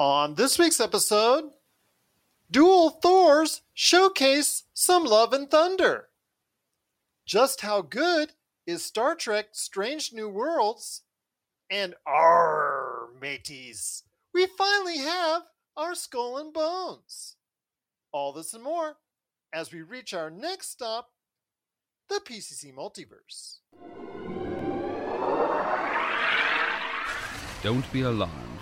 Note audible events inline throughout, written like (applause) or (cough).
On this week's episode, Dual Thors showcase some love and thunder. Just how good is Star Trek Strange New Worlds? And our mateys, we finally have our skull and bones. All this and more as we reach our next stop, the PCC Multiverse. Don't be alarmed.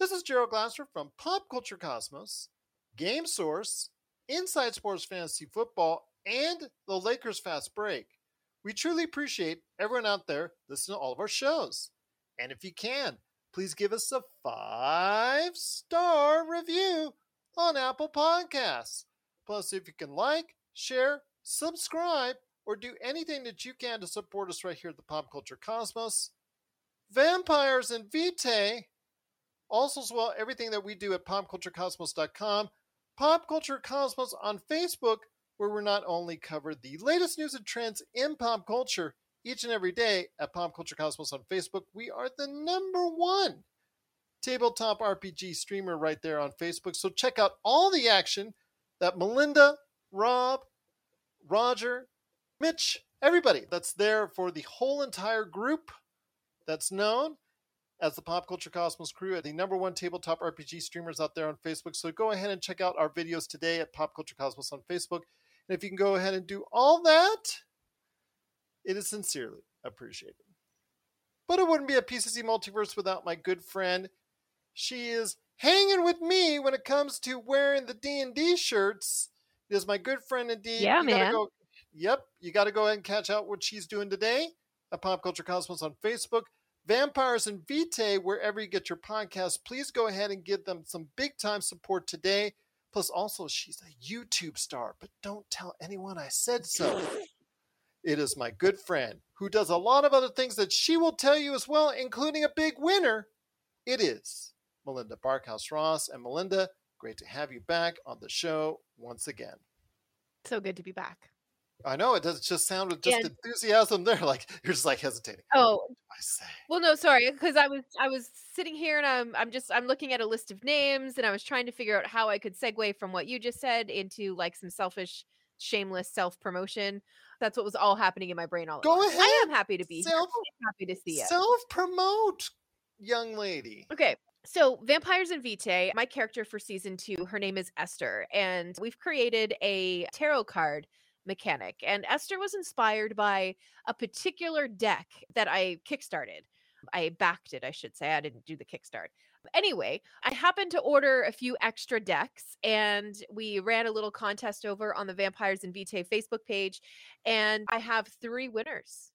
This is Gerald Glasser from Pop Culture Cosmos, Game Source, Inside Sports Fantasy Football, and the Lakers Fast Break. We truly appreciate everyone out there listening to all of our shows. And if you can, please give us a five star review on Apple Podcasts. Plus, if you can like, share, subscribe, or do anything that you can to support us right here at the Pop Culture Cosmos, Vampires and Vitae, also as well everything that we do at popculturecosmos.com, Pop Culture Cosmos on Facebook, where we're not only cover the latest news and trends in pop culture each and every day at Pop Culture Cosmos on Facebook, we are the number one tabletop RPG streamer right there on Facebook. So check out all the action that Melinda, Rob, Roger, Mitch, everybody that's there for the whole entire group that's known as the Pop Culture Cosmos crew, at the number one tabletop RPG streamers out there on Facebook. So go ahead and check out our videos today at Pop Culture Cosmos on Facebook. And if you can go ahead and do all that, it is sincerely appreciated. But it wouldn't be a PCC multiverse without my good friend. She is hanging with me when it comes to wearing the D and D shirts. It is my good friend indeed. Yeah, You gotta man. Go, yep, you got to go ahead and catch out what she's doing today at Pop Culture Cosmos on Facebook. Vampires and Vitae, wherever you get your podcasts, please go ahead and give them some big time support today. Plus, also, she's a YouTube star, but don't tell anyone I said so. It is my good friend who does a lot of other things that she will tell you as well, including a big winner. It is Melinda Barkhouse Ross. And Melinda, great to have you back on the show once again. So good to be back. I know it does just sound with just And- enthusiasm there, (laughs) like you're just like hesitating. Oh, I say. well, no, sorry, because I was I was sitting here and I'm I'm just I'm looking at a list of names and I was trying to figure out how I could segue from what you just said into like some selfish, shameless self promotion. That's what was all happening in my brain all Go once. I am happy to be here. self- I'm happy to see it. Self promote, young lady. Okay. So, Vampires and Vitae, my character for season two, her name is Esther, and we've created a tarot card mechanic. And Esther was inspired by a particular deck that I kickstarted. I backed it, I should say. I didn't do the kickstart. Anyway, I happened to order a few extra decks and we ran a little contest over on the Vampires and Vitae Facebook page. And I have three winners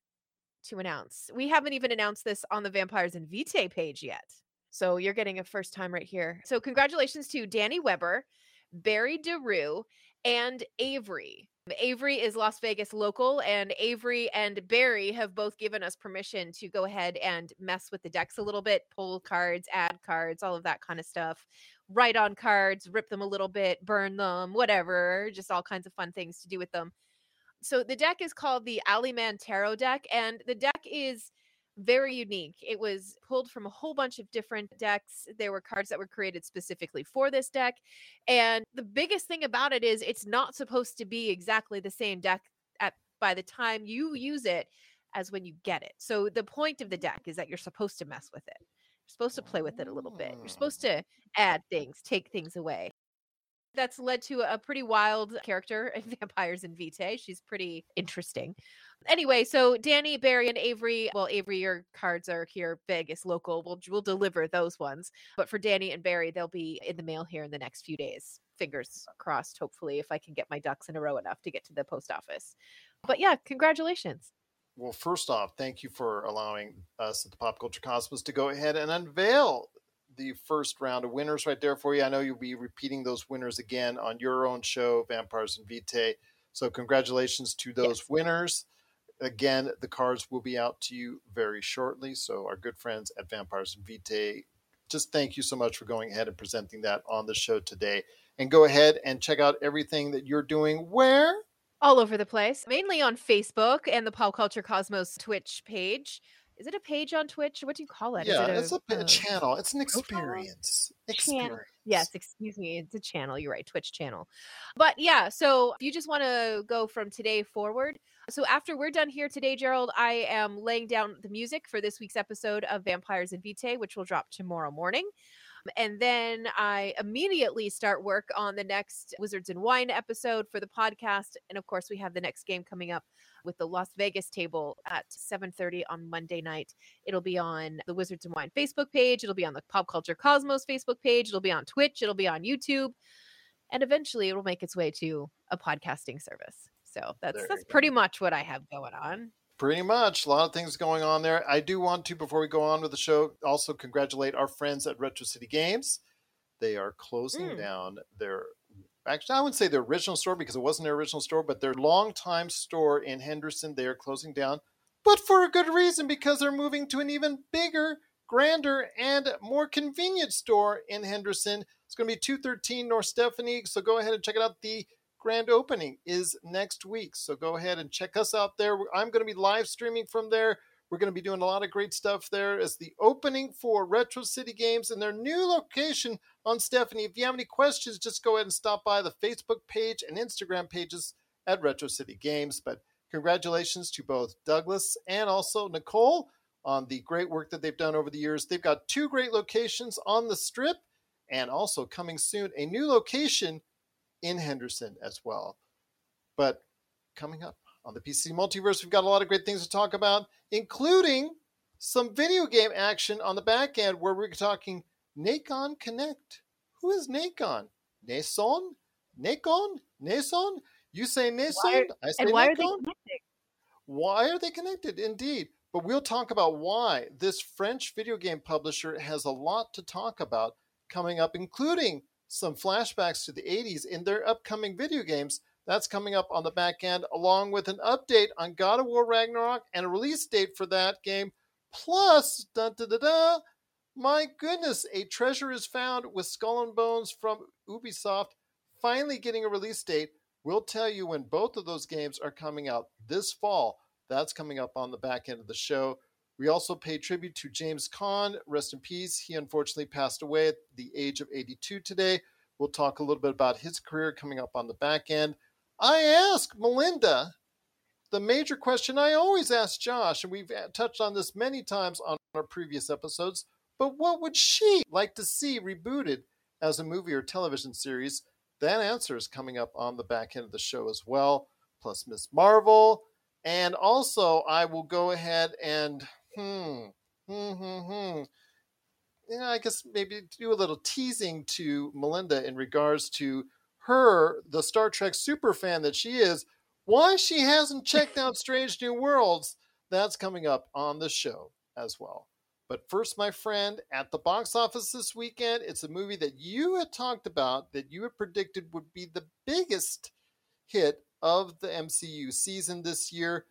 to announce. We haven't even announced this on the Vampires and Vitae page yet. So you're getting a first time right here. So congratulations to Danny Weber, Barry DeRue, and Avery. Avery is Las Vegas local, and Avery and Barry have both given us permission to go ahead and mess with the decks a little bit, pull cards, add cards, all of that kind of stuff. Write on cards, rip them a little bit, burn them, whatever, just all kinds of fun things to do with them. So the deck is called the Alleyman Tarot deck, and the deck is very unique. It was pulled from a whole bunch of different decks. There were cards that were created specifically for this deck. And the biggest thing about it is it's not supposed to be exactly the same deck at by the time you use it as when you get it. So the point of the deck is that you're supposed to mess with it. You're supposed to play with it a little bit. You're oh. supposed to add things, take things away. That's led to a pretty wild character in (laughs) Vampires and Vitae. She's pretty interesting. Anyway, so Danny, Barry, and Avery. Well, Avery, your cards are here, Vegas local. We'll we'll deliver those ones. But for Danny and Barry, they'll be in the mail here in the next few days. Fingers crossed. Hopefully, if I can get my ducks in a row enough to get to the post office. But yeah, congratulations. Well, first off, thank you for allowing us at the Pop Culture Cosmos to go ahead and unveil the first round of winners right there for you. I know you'll be repeating those winners again on your own show, Vampires and Vitae. So, congratulations to those yes. winners. Again, the cards will be out to you very shortly. So, our good friends at Vampires and Vitae, just thank you so much for going ahead and presenting that on the show today. And go ahead and check out everything that you're doing where? All over the place, mainly on Facebook and the Pop Culture Cosmos Twitch page is it a page on Twitch? What do you call it? Yeah, it a, it's a, a, uh, channel. It's an experience. Experience. Yes, excuse me. It's a channel. You're right. Twitch channel. But yeah, so if you just want to go from today forward. So after we're done here today, Gerald, I am laying down the music for this week's episode of Vampires and Vitae, which will drop tomorrow morning. And then I immediately start work on the next Wizards and Wine episode for the podcast. And of course, we have the next game coming up with the Las Vegas table at 7:30 on Monday night. It'll be on the Wizards and Wine Facebook page, it'll be on the Pop Culture Cosmos Facebook page, it'll be on Twitch, it'll be on YouTube, and eventually it'll make its way to a podcasting service. So that's there that's pretty much what I have going on. Pretty much. A lot of things going on there. I do want to, before we go on with the show, also congratulate our friends at Retro City Games. They are closing mm. down their actually I wouldn't say their original store because it wasn't their original store, but their longtime store in Henderson, they are closing down. But for a good reason, because they're moving to an even bigger, grander, and more convenient store in Henderson. It's going to be 213 North Stephanie. So go ahead and check it out. The grand opening is next week. So go ahead and check us out there. I'm going to be live streaming from there. We're going to be doing a lot of great stuff there as the opening for Retro City Games in their new location on Stephanie. If you have any questions, just go ahead and stop by the Facebook page and Instagram pages at Retro City Games. But congratulations to both Douglas and also Nicole on the great work that they've done over the years. They've got two great locations on the strip and also coming soon a new location in Henderson as well. But coming up on the PC Multiverse, we've got a lot of great things to talk about, including some video game action on the back end where we're talking Nacon Connect. Who is Nacon? Nason? Nacon? Nason? You say Nason, I say and why Nacon. Are they connected? Why are they connected? Indeed. But we'll talk about why this French video game publisher has a lot to talk about coming up, including some flashbacks to the 80s in their upcoming video games that's coming up on the back end, along with an update on God of War Ragnarok and a release date for that game. Plus, da da da da, my goodness, a treasure is found with Skull and Bones from Ubisoft finally getting a release date. We'll tell you when both of those games are coming out this fall. That's coming up on the back end of the show. We also pay tribute to James Caan. Rest in peace. He unfortunately passed away at the age of 82 today. We'll talk a little bit about his career coming up on the back end. I ask Melinda the major question I always ask Josh, and we've touched on this many times on our previous episodes, but what would she like to see rebooted as a movie or television series? That answer is coming up on the back end of the show as well, plus Miss Marvel. And also, I will go ahead and, hmm, hmm, hmm, hmm. Yeah, I guess maybe do a little teasing to Melinda in regards to her, the Star Trek super fan that she is, why she hasn't checked out (laughs) Strange New Worlds. That's coming up on the show as well. But first, my friend, at the box office this weekend, it's a movie that you had talked about that you had predicted would be the biggest hit of the MCU season this year.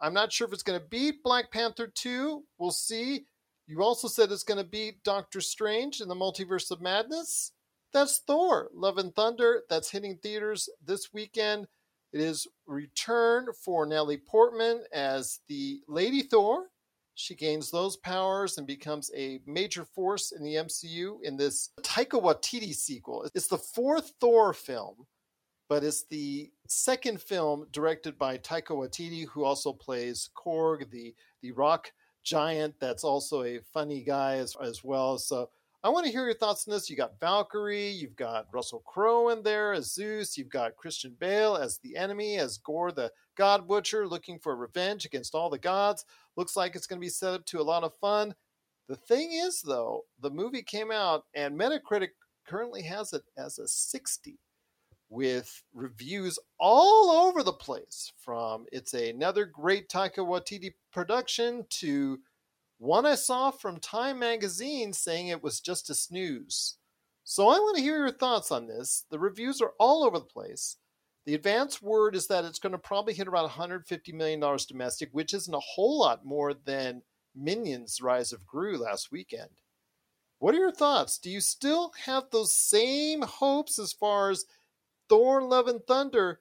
I'm not sure if it's going to beat Black Panther 2. We'll see. You also said it's going to beat Doctor Strange in the Multiverse of Madness. That's Thor, Love and Thunder. That's hitting theaters this weekend. It is return for Natalie Portman as the Lady Thor. She gains those powers and becomes a major force in the MCU in this Taika Waititi sequel. It's the fourth Thor film, but it's the second film directed by Taika Waititi, who also plays Korg, the, the rock giant that's also a funny guy as, as well. So I want to hear your thoughts on this. You got Valkyrie, you've got Russell Crowe in there as Zeus, you've got Christian Bale as the enemy, as Gorr the God Butcher, looking for revenge against all the gods. Looks like it's going to be set up to a lot of fun. The thing is, though, the movie came out and Metacritic currently has it as a 60 with reviews all over the place from it's another great Taika Waititi production to One I saw from Time magazine saying it was just a snooze. So I want to hear your thoughts on this. The reviews are all over the place. The advance word is that it's going to probably hit around $150 million domestic, which isn't a whole lot more than Minions Rise of Gru last weekend. What are your thoughts? Do you still have those same hopes as far as Thor Love and Thunder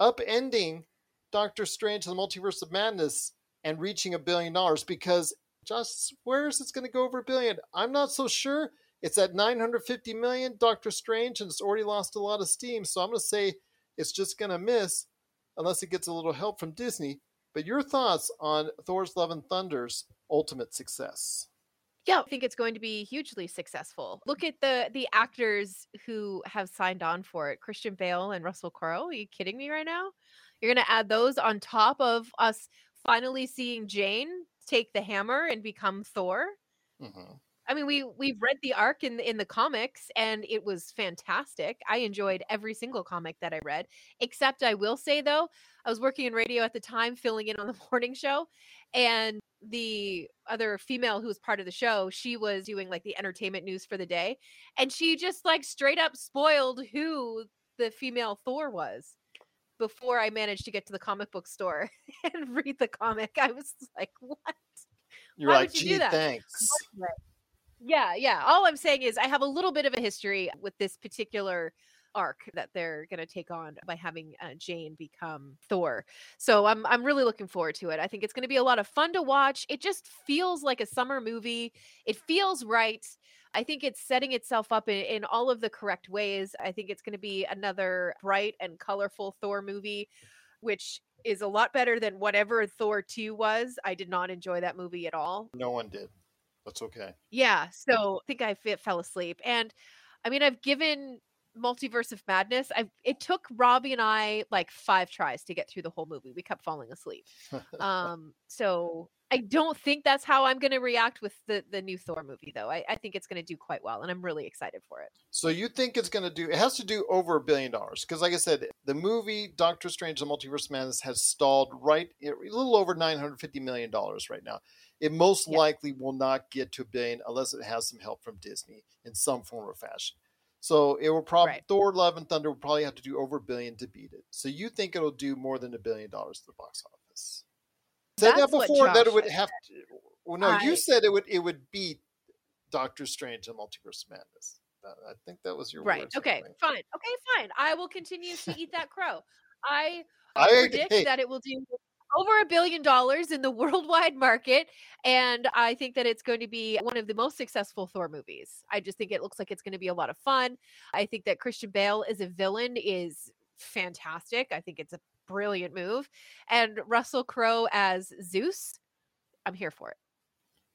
upending Doctor Strange the Multiverse of Madness and reaching a billion dollars? Because just where is it going to go over a billion? I'm not so sure. It's at 950 million, Doctor Strange, and it's already lost a lot of steam. So I'm going to say it's just going to miss unless it gets a little help from Disney. But your thoughts on Thor's Love and Thunder's ultimate success? Yeah, I think it's going to be hugely successful. Look at the the actors who have signed on for it. Christian Bale and Russell Crowe. Are you kidding me right now? You're going to add those on top of us finally seeing Jane take the hammer and become Thor. Mm-hmm. I mean, we we've read the arc in in the comics, and it was fantastic. I enjoyed every single comic that I read, except I will say though, I was working in radio at the time, filling in on the (laughs) morning show, and the other female who was part of the show, she was doing like the entertainment news for the day, and she just like straight up spoiled who the female Thor was before I managed to get to the comic book store (laughs) and read the comic. I was (laughs) like, "What?" You're Why like, "Gee, thanks." Yeah, yeah. All I'm saying is I have a little bit of a history with this particular arc that they're going to take on by having uh, Jane become Thor. So I'm I'm really looking forward to it. I think it's going to be a lot of fun to watch. It just feels like a summer movie. It feels right. I think it's setting itself up in, in all of the correct ways. I think it's going to be another bright and colorful Thor movie, which is a lot better than whatever Thor 2 was. I did not enjoy that movie at all. No one did. That's okay. Yeah. So I think I fell asleep. And I mean, I've given Multiverse of Madness. I it took Robbie and I like five tries to get through the whole movie. We kept falling asleep. um, so I don't think that's how I'm going to react with the the new Thor movie, though. I, I think it's going to do quite well, and I'm really excited for it. So you think it's going to do? It has to do over a billion dollars because, like I said, the movie Doctor Strange: The Multiverse of Madness has stalled right a little over 950 million dollars right now. It most yeah. likely will not get to a billion unless it has some help from Disney in some form or fashion. So it will probably right. Thor: Love and Thunder will probably have to do over a billion to beat it. So you think it'll do more than a billion dollars at the box office? Said that before that it would have to. Well, no, I, you said it would it would beat Doctor Strange and Multiverse Madness. I think that was your right. Okay, fine. Okay, fine. I will continue to eat that crow. I, I predict that it will do over a billion dollars in the worldwide market. And I think that it's going to be one of the most successful Thor movies. I just think it looks like it's going to be a lot of fun. I think that Christian Bale as a villain is fantastic. I think it's a brilliant move. And Russell Crowe as Zeus, I'm here for it.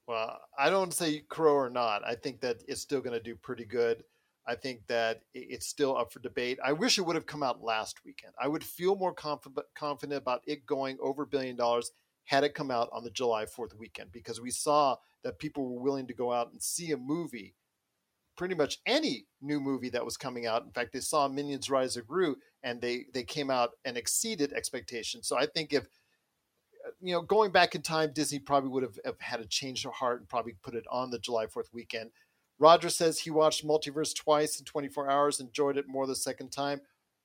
Well, I don't say Crow or not. I think that it's still going to do pretty good. I think that it's still up for debate. I wish it would have come out last weekend. I would feel more confident confident about it going over a billion dollars had it come out on the July 4th weekend because we saw that people were willing to go out and see a movie, pretty much any new movie that was coming out. In fact, they saw Minions Rise of Gru and they they came out and exceeded expectations. So I think if uh, you know, going back in time, Disney probably would have, have had a change of heart and probably put it on the July 4th weekend. Roger says he watched Multiverse twice in 24 hours, enjoyed it more the second time.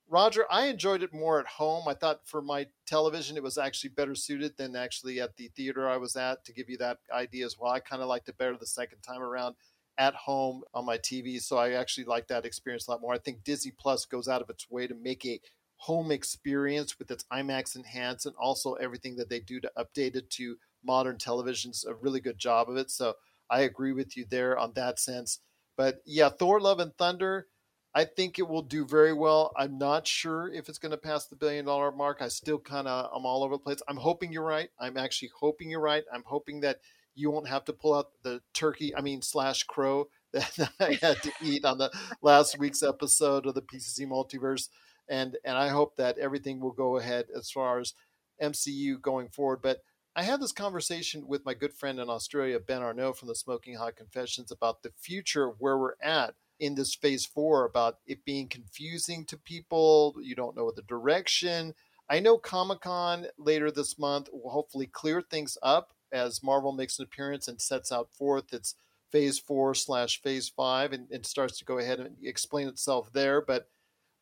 Roger, I enjoyed it more at home. I thought for my television, it was actually better suited than actually at the theater I was at, to give you that idea as well. I kind of liked it better the second time around at home on my TV. So I actually like that experience a lot more. I think Disney Plus goes out of its way to make a home experience with its IMAX enhanced and also everything that they do to update it to modern televisions. A really good job of it. So I agree with you there on that sense. But yeah, Thor: Love and Thunder. I think it will do very well. I'm not sure if it's going to pass the billion dollar mark. I still kind of I'm all over the place. I'm hoping you're right. I'm actually hoping you're right. I'm hoping that you won't have to pull out the turkey. I mean slash crow (laughs) that I had to eat on the last week's episode of the PCC Multiverse, and and I hope that everything will go ahead as far as MCU going forward. But I had this conversation with my good friend in Australia, Ben Arnault from the Smoking Hot Confessions, about the future of where we're at in this phase four, about it being confusing to people. You don't know the direction. I know Comic Con later this month will hopefully clear things up as Marvel makes an appearance and sets out forth its phase four slash phase five and, and starts to go ahead and explain itself there. But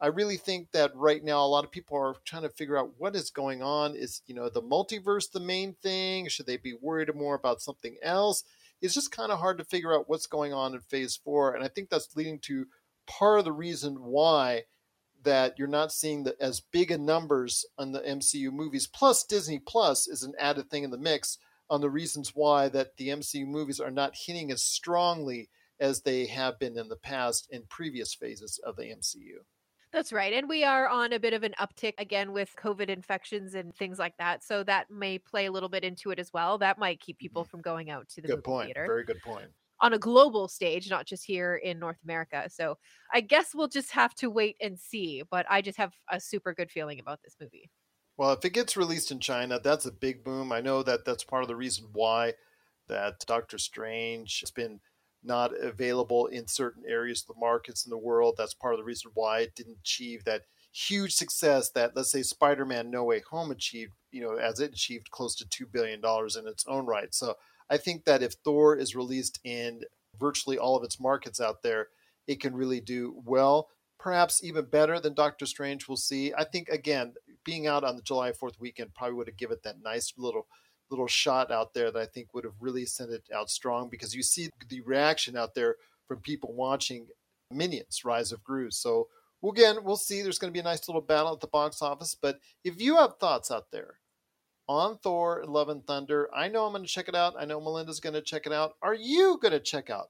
I really think that right now a lot of people are trying to figure out what is going on. Is you know the multiverse the main thing? Should they be worried more about something else? It's just kind of hard to figure out what's going on in phase four, and I think that's leading to part of the reason why that you're not seeing the, as big a numbers on the MCU movies. Plus, Disney Plus is an added thing in the mix on the reasons why that the MCU movies are not hitting as strongly as they have been in the past in previous phases of the MCU. That's right. And we are on a bit of an uptick again with COVID infections and things like that. So that may play a little bit into it as well. That might keep people mm-hmm. from going out to the good movie point. theater Very good point. on a global stage, not just here in North America. So I guess we'll just have to wait and see. But I just have a super good feeling about this movie. Well, if it gets released in China, that's a big boom. I know that that's part of the reason why that Doctor Strange has been not available in certain areas of the markets in the world. That's part of the reason why it didn't achieve that huge success that let's say Spider-Man No Way Home achieved, you know, as it achieved close to 2 billion dollars in its own right. So, I think that if Thor is released in virtually all of its markets out there, it can really do well, perhaps even better than Doctor Strange we'll see. I think again, being out on the July 4th weekend probably would have given it that nice little little shot out there that I think would have really sent it out strong because you see the reaction out there from people watching Minions Rise of Gru. So again, we'll see. There's going to be a nice little battle at the box office. But if you have thoughts out there on Thor Love and Thunder, I know I'm going to check it out. I know Melinda's going to check it out. Are you going to check out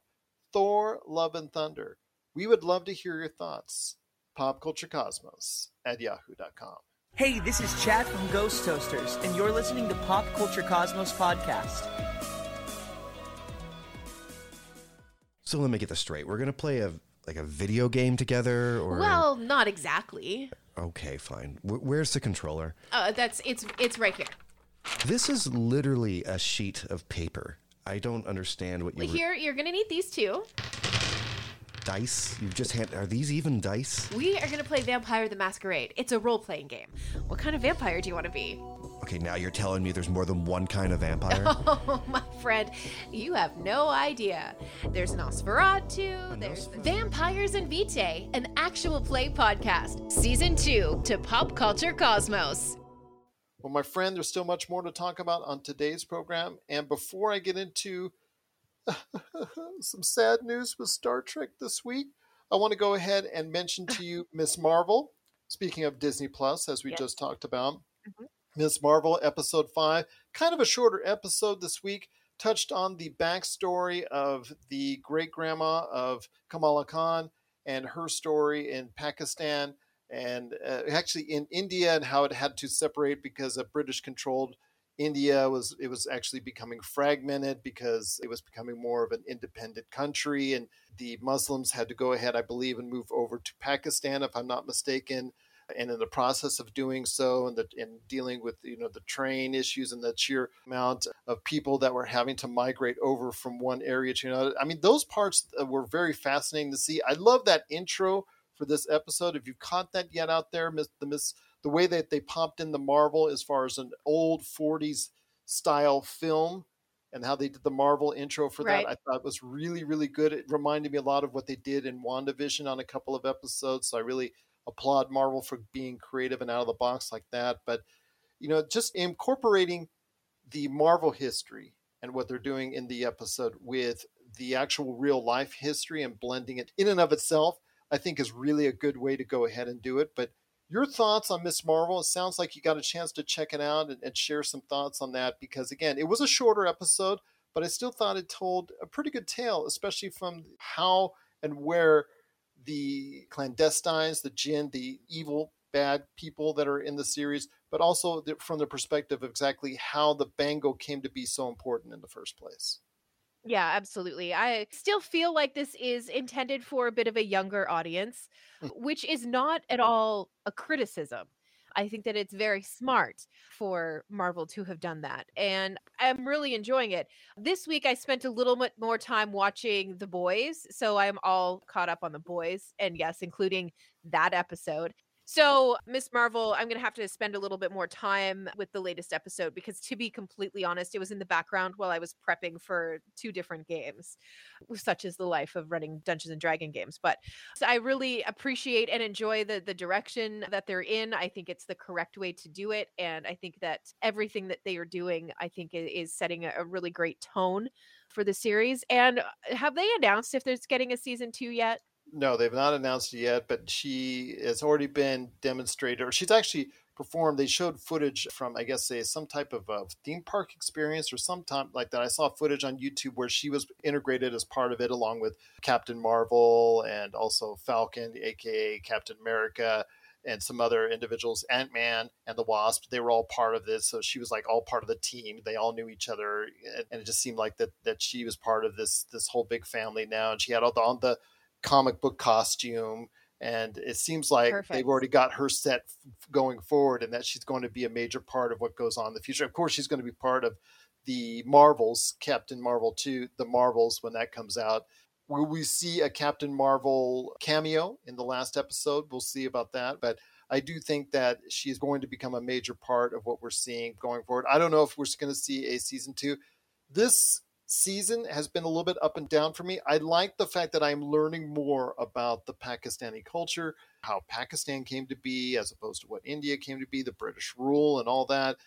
Thor Love and Thunder? We would love to hear your thoughts. PopCultureCosmos at yahoo.com. Hey, this is Chad from Ghost Toasters, and you're listening to Pop Culture Cosmos Podcast. So let me get this straight. We're gonna play a like a video game together, or Well, not exactly. okay, fine. Wh- where's the controller? Uh, that's it's it's right here. This is literally a sheet of paper. I don't understand what you were- Here, you're gonna need these two. Dice. You've just hand. Are these even dice? We are gonna play Vampire the Masquerade. It's a role-playing game. What kind of vampire do you want to be? Okay, now you're telling me there's more than one kind of vampire. (laughs) Oh, my friend, you have no idea. There's Nosferatu, there's Vampires and Vitae, an actual play podcast, season two to Pop Culture Cosmos. Well, my friend, there's still much more to talk about on today's program. And before I get into (laughs) some sad news with Star Trek this week, I want to go ahead and mention to you (laughs) Miss Marvel. Speaking of Disney Plus, as we Yes. just talked about, Mhm. Miss Marvel episode five, kind of a shorter episode this week, touched on the backstory of the great grandma of Kamala Khan and her story in Pakistan and uh, actually in India and how it had to separate because of British controlled India was it was actually becoming fragmented because it was becoming more of an independent country and the Muslims had to go ahead I believe and move over to Pakistan if I'm not mistaken and in the process of doing so and the in dealing with you know the train issues and the sheer amount of people that were having to migrate over from one area to another. I mean those parts uh, were very fascinating to see. I love that intro for this episode. If you've caught that yet out there miss the miss the way that they popped in the Marvel as far as an old 40s style film and how they did the Marvel intro for Right. that, I thought was really, really good. It reminded me a lot of what they did in WandaVision on a couple of episodes. So I really applaud Marvel for being creative and out of the box like that. But, you know, just incorporating the Marvel history and what they're doing in the episode with the actual real life history and blending it in and of itself, I think is really a good way to go ahead and do it. But your thoughts on Miss Marvel? It sounds like you got a chance to check it out and, and share some thoughts on that because, again, it was a shorter episode, but I still thought it told a pretty good tale, especially from how and where the clandestines, the jinn, the evil, bad people that are in the series, but also the, from the perspective of exactly how the bangle came to be so important in the first place. Yeah, absolutely. I still feel like this is intended for a bit of a younger audience, Mm. which is not at all a criticism. I think that it's very smart for Marvel to have done that. And I'm really enjoying it. This week, I spent a little bit more time watching The Boys. So I'm all caught up on The Boys. And yes, including that episode. So, Miss Marvel, I'm going to have to spend a little bit more time with the latest episode because, to be completely honest, it was in the background while I was prepping for two different games, such as the life of running Dungeons and Dragon games. But so I really appreciate and enjoy the the direction that they're in. I think it's the correct way to do it, and I think that everything that they are doing, I think, is setting a, a really great tone for the series. And uh, have they announced if there's getting a season two yet? No, they've not announced it yet, but she has already been demonstrated, or she's actually performed. They showed footage from, I guess, say some type of uh, theme park experience or some time like that. I saw footage on YouTube where she was integrated as part of it, along with Captain Marvel and also Falcon, aka Captain America, and some other individuals, Ant Man and the Wasp. They were all part of this, so she was like all part of the team. They all knew each other, and it just seemed like that that she was part of this this whole big family now. And she had all the on the comic book costume and it seems like Perfect. they've already got her set f- going forward and that she's going to be a major part of what goes on in the future. Of course she's going to be part of the marvels captain marvel 2 the marvels when that comes out. Will we see a captain marvel cameo in the last episode? We'll see about that but i do think that she is going to become a major part of what we're seeing going forward. I don't know if we're going to see a season 2 this season has been a little bit up and down for me. I like the fact that I'm learning more about the Pakistani culture, how Pakistan came to be, as opposed to what India came to be, the British rule, and all that.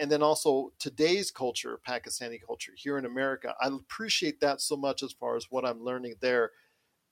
And then also today's culture, Pakistani culture here in America. I appreciate that so much as far as what I'm learning there.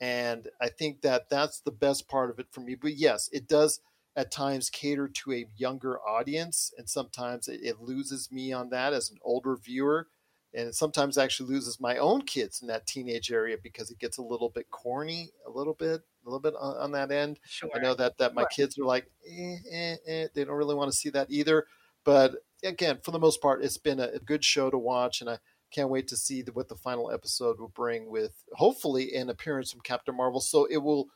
And I think that that's the best part of it for me. But yes, it does at times cater to a younger audience. And sometimes it, it loses me on that as an older viewer and sometimes actually loses my own kids in that teenage area because it gets a little bit corny, a little bit, a little bit on, on that end. Sure. I know that that my Sure. kids are like, eh, eh, eh, they don't really want to see that either. But again, for the most part, it's been a, a good show to watch, and I can't wait to see the, what the final episode will bring with hopefully an appearance from Captain Marvel. So it will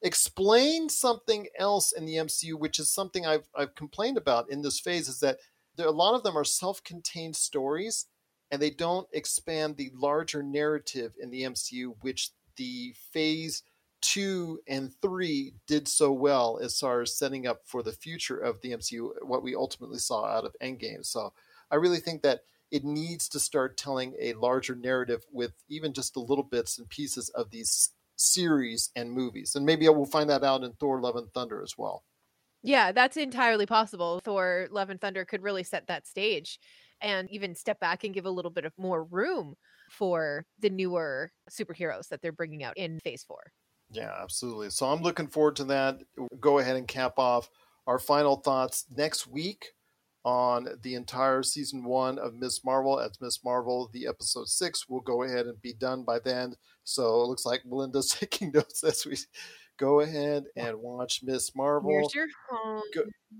explain something else in the MCU, which is something I've I've complained about in this phase, is that there, a lot of them are self-contained stories and they don't expand the larger narrative in the MCU, which the phase two and three did so well as far as setting up for the future of the MCU, what we ultimately saw out of Endgame. So I really think that it needs to start telling a larger narrative with even just the little bits and pieces of these series and movies. And maybe I will find that out in Thor Love and Thunder as well. Yeah, that's entirely possible. Thor Love and Thunder could really set that stage and even step back and give a little bit of more room for the newer superheroes that they're bringing out in phase 4. Yeah, absolutely. So I'm looking forward to that. Go ahead and cap off our final thoughts next week on the entire season one of Miss Marvel. As Miss Marvel, the episode six will go ahead and be done by then. So it looks like Melinda's (laughs) taking notes as we go ahead and watch Miss Marvel. Here's your Go-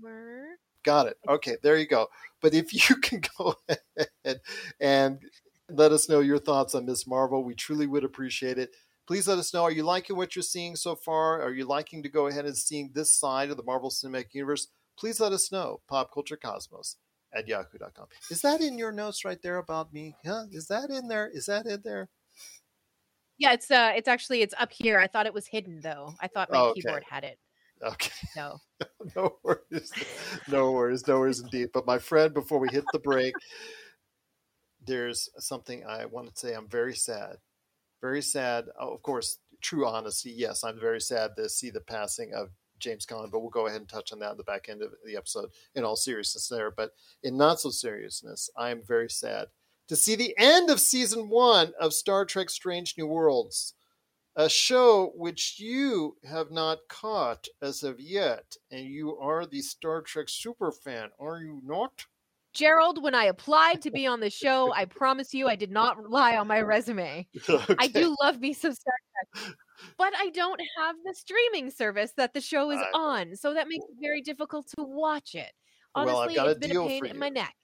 homework. Got it. Okay, there you go. But if (laughs) you can go ahead and let us know your thoughts on Miss Marvel, we truly would appreciate it. Please let us know. Are you liking what you're seeing so far? Are you liking to go ahead and seeing this side of the Marvel Cinematic Universe? Please let us know. Popculturecosmos at yahoo.com. Is that in your notes right there about me? Huh? Is that in there? Is that in there? Yeah, it's uh it's actually it's up here. I thought it was hidden though. I thought my Oh, okay. keyboard had it. Okay. No. (laughs) no worries. No worries. No worries indeed. But my friend, before we hit the break, there's something I want to say. I'm very sad. Very sad. Oh, of course, true honesty. Yes, I'm very sad to see the passing of James Caan, but we'll go ahead and touch on that in the back end of the episode in all seriousness there. But in not so seriousness, I am very sad to see the end of season one of Star Trek Strange New Worlds a show which you have not caught as of yet, and you are the Star Trek super fan, are you not? Gerald, when I applied to be on the show, I promise you I did not rely on my resume. I do love me some Star Trek, but I don't have the streaming service that the show is on, so that makes it very difficult to watch it. Well, I've Honestly, got a it's been deal a pain in my neck.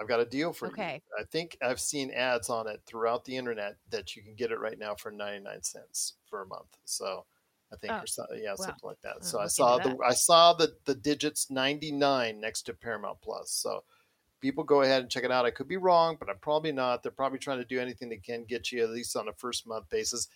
I've got a deal for Okay. you. I think I've seen ads on it throughout the internet that you can get it right now for 99 cents for a month. So I think, Oh, so, yeah, wow. something like that. I'll So I saw the I saw the the digits 99 next to Paramount Plus. So people go ahead and check it out. I could be wrong, but I'm probably not. They're probably trying to do anything they can get you at least on a first month basis.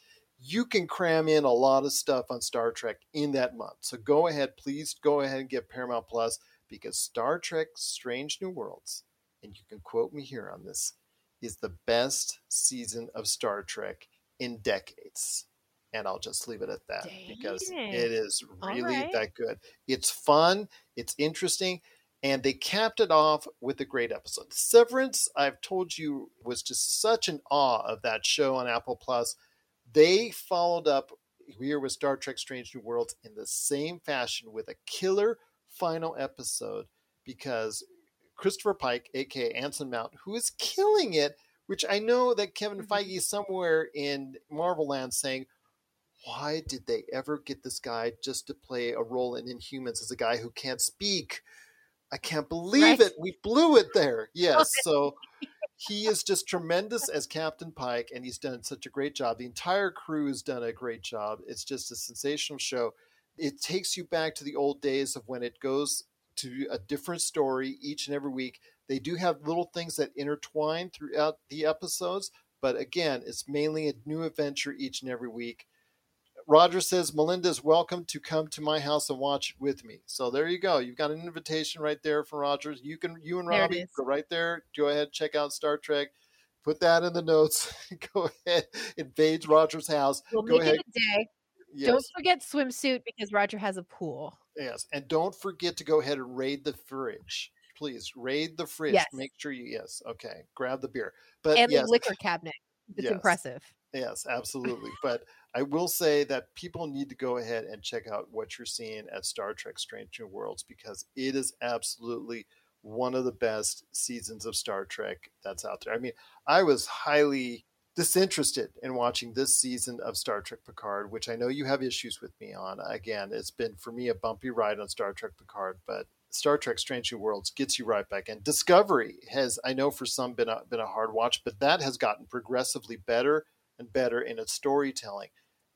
you can cram in a lot of stuff on Star Trek in that month. So go ahead, please go ahead and get Paramount Plus because Star Trek Strange New Worlds, and you can quote me here on this, is the best season of Star Trek in decades. And I'll just leave it at that because Dang. it is really right. that good. It's fun, it's interesting, and they capped it off with a great episode. Severance, I've told you, was just such an awe of that show on Apple Plus. They followed up here with Star Trek Strange New Worlds in the same fashion with a killer final episode because Christopher Pike, aka Anson Mount, who is killing it, which I know that Kevin Mhm. Feige is somewhere in Marvel Land saying, why did they ever get this guy just to play a role in Inhumans as a guy who can't speak? I can't believe Right. it. We blew it there. (laughs) Yes. So he is just tremendous as Captain Pike, and he's done such a great job. The entire crew has done a great job. It's just a sensational show. It takes you back to the old days of when it goes to a different story each and every week. They do have little things that intertwine throughout the episodes, but again, it's mainly a new adventure each and every week. Roger says Melinda is welcome to come to my house and watch it with me. So there you go. You've got an invitation right there from Rogers. You can you and Robbie go right there. Go ahead, check out Star Trek. Put that in the notes. (laughs) go ahead, invade Rogers' house. We'll go make ahead. it a day. Yes, Don't forget swimsuit because Roger has a pool. Yes, and don't forget to go ahead and raid the fridge. Please raid the fridge. Yes. Make sure you yes. Okay, grab the beer. But and yes, the liquor cabinet. It's Yes. impressive. Yes, absolutely. (laughs) but I will say that people need to go ahead and check out what you're seeing at Star Trek Strange New Worlds because it is absolutely one of the best seasons of Star Trek that's out there. I mean, I was highly disinterested in watching this season of Star Trek Picard, which I know you have issues with me on. Again, it's been for me a bumpy ride on Star Trek Picard, but Star Trek Strange New Worlds gets you right back in. Discovery has, I know for some, been a, been a hard watch, but that has gotten progressively better and better in its storytelling.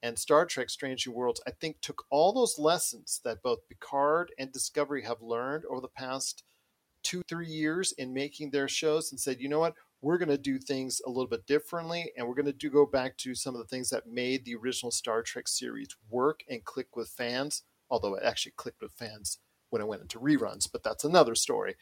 And Star Trek Strange New Worlds, I think, took all those lessons that both Picard and Discovery have learned over the past two, three years in making their shows and said, you know what, we're going to do things a little bit differently. And we're going to do go back to some of the things that made the original Star Trek series work and click with fans, although it actually clicked with fans when it went into reruns, but that's another story.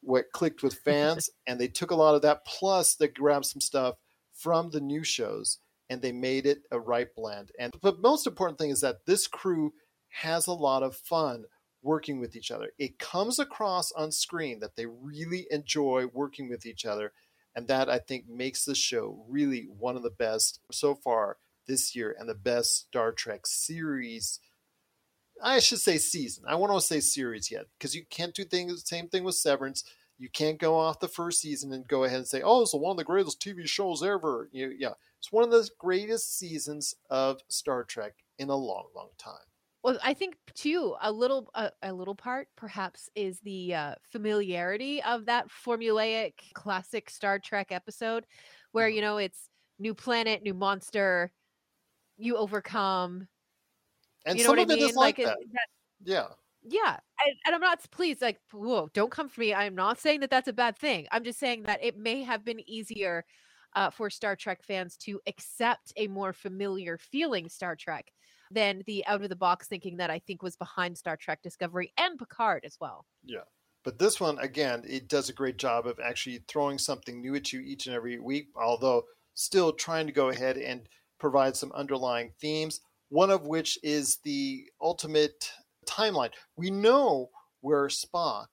What clicked with fans, (laughs) and they took a lot of that, plus they grabbed some stuff from the new shows and they made it a right blend. And but most important thing is that this crew has a lot of fun working with each other. It comes across on screen that they really enjoy working with each other, and that I think makes the show really one of the best so far this year and the best Star Trek series. I should say season. I want to say series yet because you can't do things. The same thing with Severance. You can't go off the first season and go ahead and say, "Oh, it's one of the greatest TV shows ever." You, yeah, it's one of the greatest seasons of Star Trek in a long, long time. Well, I think too a little a, a little part perhaps is the uh, familiarity of that formulaic classic Star Trek episode, where you know it's new planet, new monster, you overcome. And you know some what of I mean? is like, it- that. Yeah, yeah, and, and I'm not please like whoa, don't come for me. I'm not saying that that's a bad thing. I'm just saying that it may have been easier uh, for Star Trek fans to accept a more familiar feeling Star Trek than the out of the box thinking that I think was behind Star Trek Discovery and Picard as well. yeah. But this one, again, it does a great job of actually throwing something new at you each and every week, although still trying to go ahead and provide some underlying themes. One of which is the ultimate timeline. We know where Spock,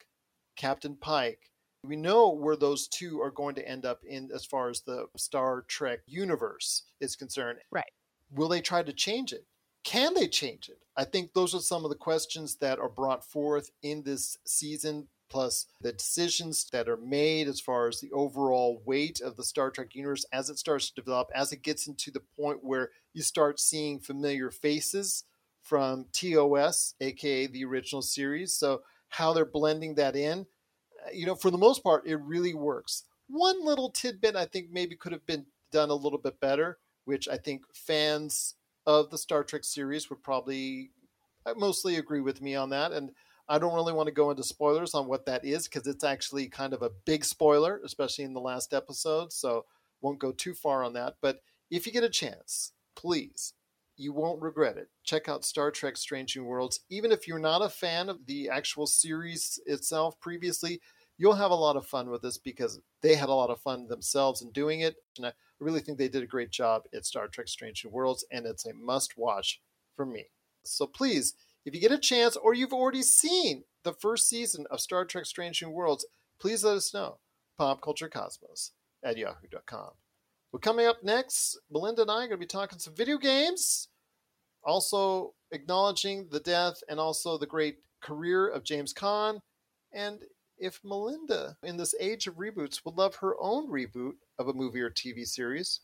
Captain Pike, we know where those two are going to end up in as far as the Star Trek universe is concerned. Right. Will they try to change it? Can they change it? I think those are some of the questions that are brought forth in this season, plus the decisions that are made as far as the overall weight of the Star Trek universe as it starts to develop, as it gets into the point where you start seeing familiar faces from TOS, aka the original series. So, how they're blending that in, uh, you know, for the most part, it really works. One little tidbit I think maybe could have been done a little bit better, which I think fans of the Star Trek series would probably uh, mostly agree with me on that. And I don't really want to go into spoilers on what that is because it's actually kind of a big spoiler, especially in the last episode. So won't go too far on that. But if you get a chance, please you won't regret it. Check out Star Trek Strange New Worlds. Even if you're not a fan of the actual series itself previously, you'll have a lot of fun with this because they had a lot of fun themselves in doing it. And I really think they did a great job at Star Trek Strange New Worlds, and it's a must watch for me. So please, if you get a chance or you've already seen the first season of Star Trek Strange New Worlds, please let us know. PopCultureCosmos at yahoo.com. Well, coming up next, Melinda and I are going to be talking some video games, also acknowledging the death and also the great career of James Caan. And if Melinda, in this age of reboots, would love her own reboot of a movie or TV series,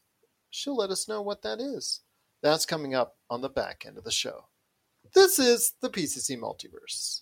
she'll let us know what that is. That's coming up on the back end of the show. This is the PCC Multiverse.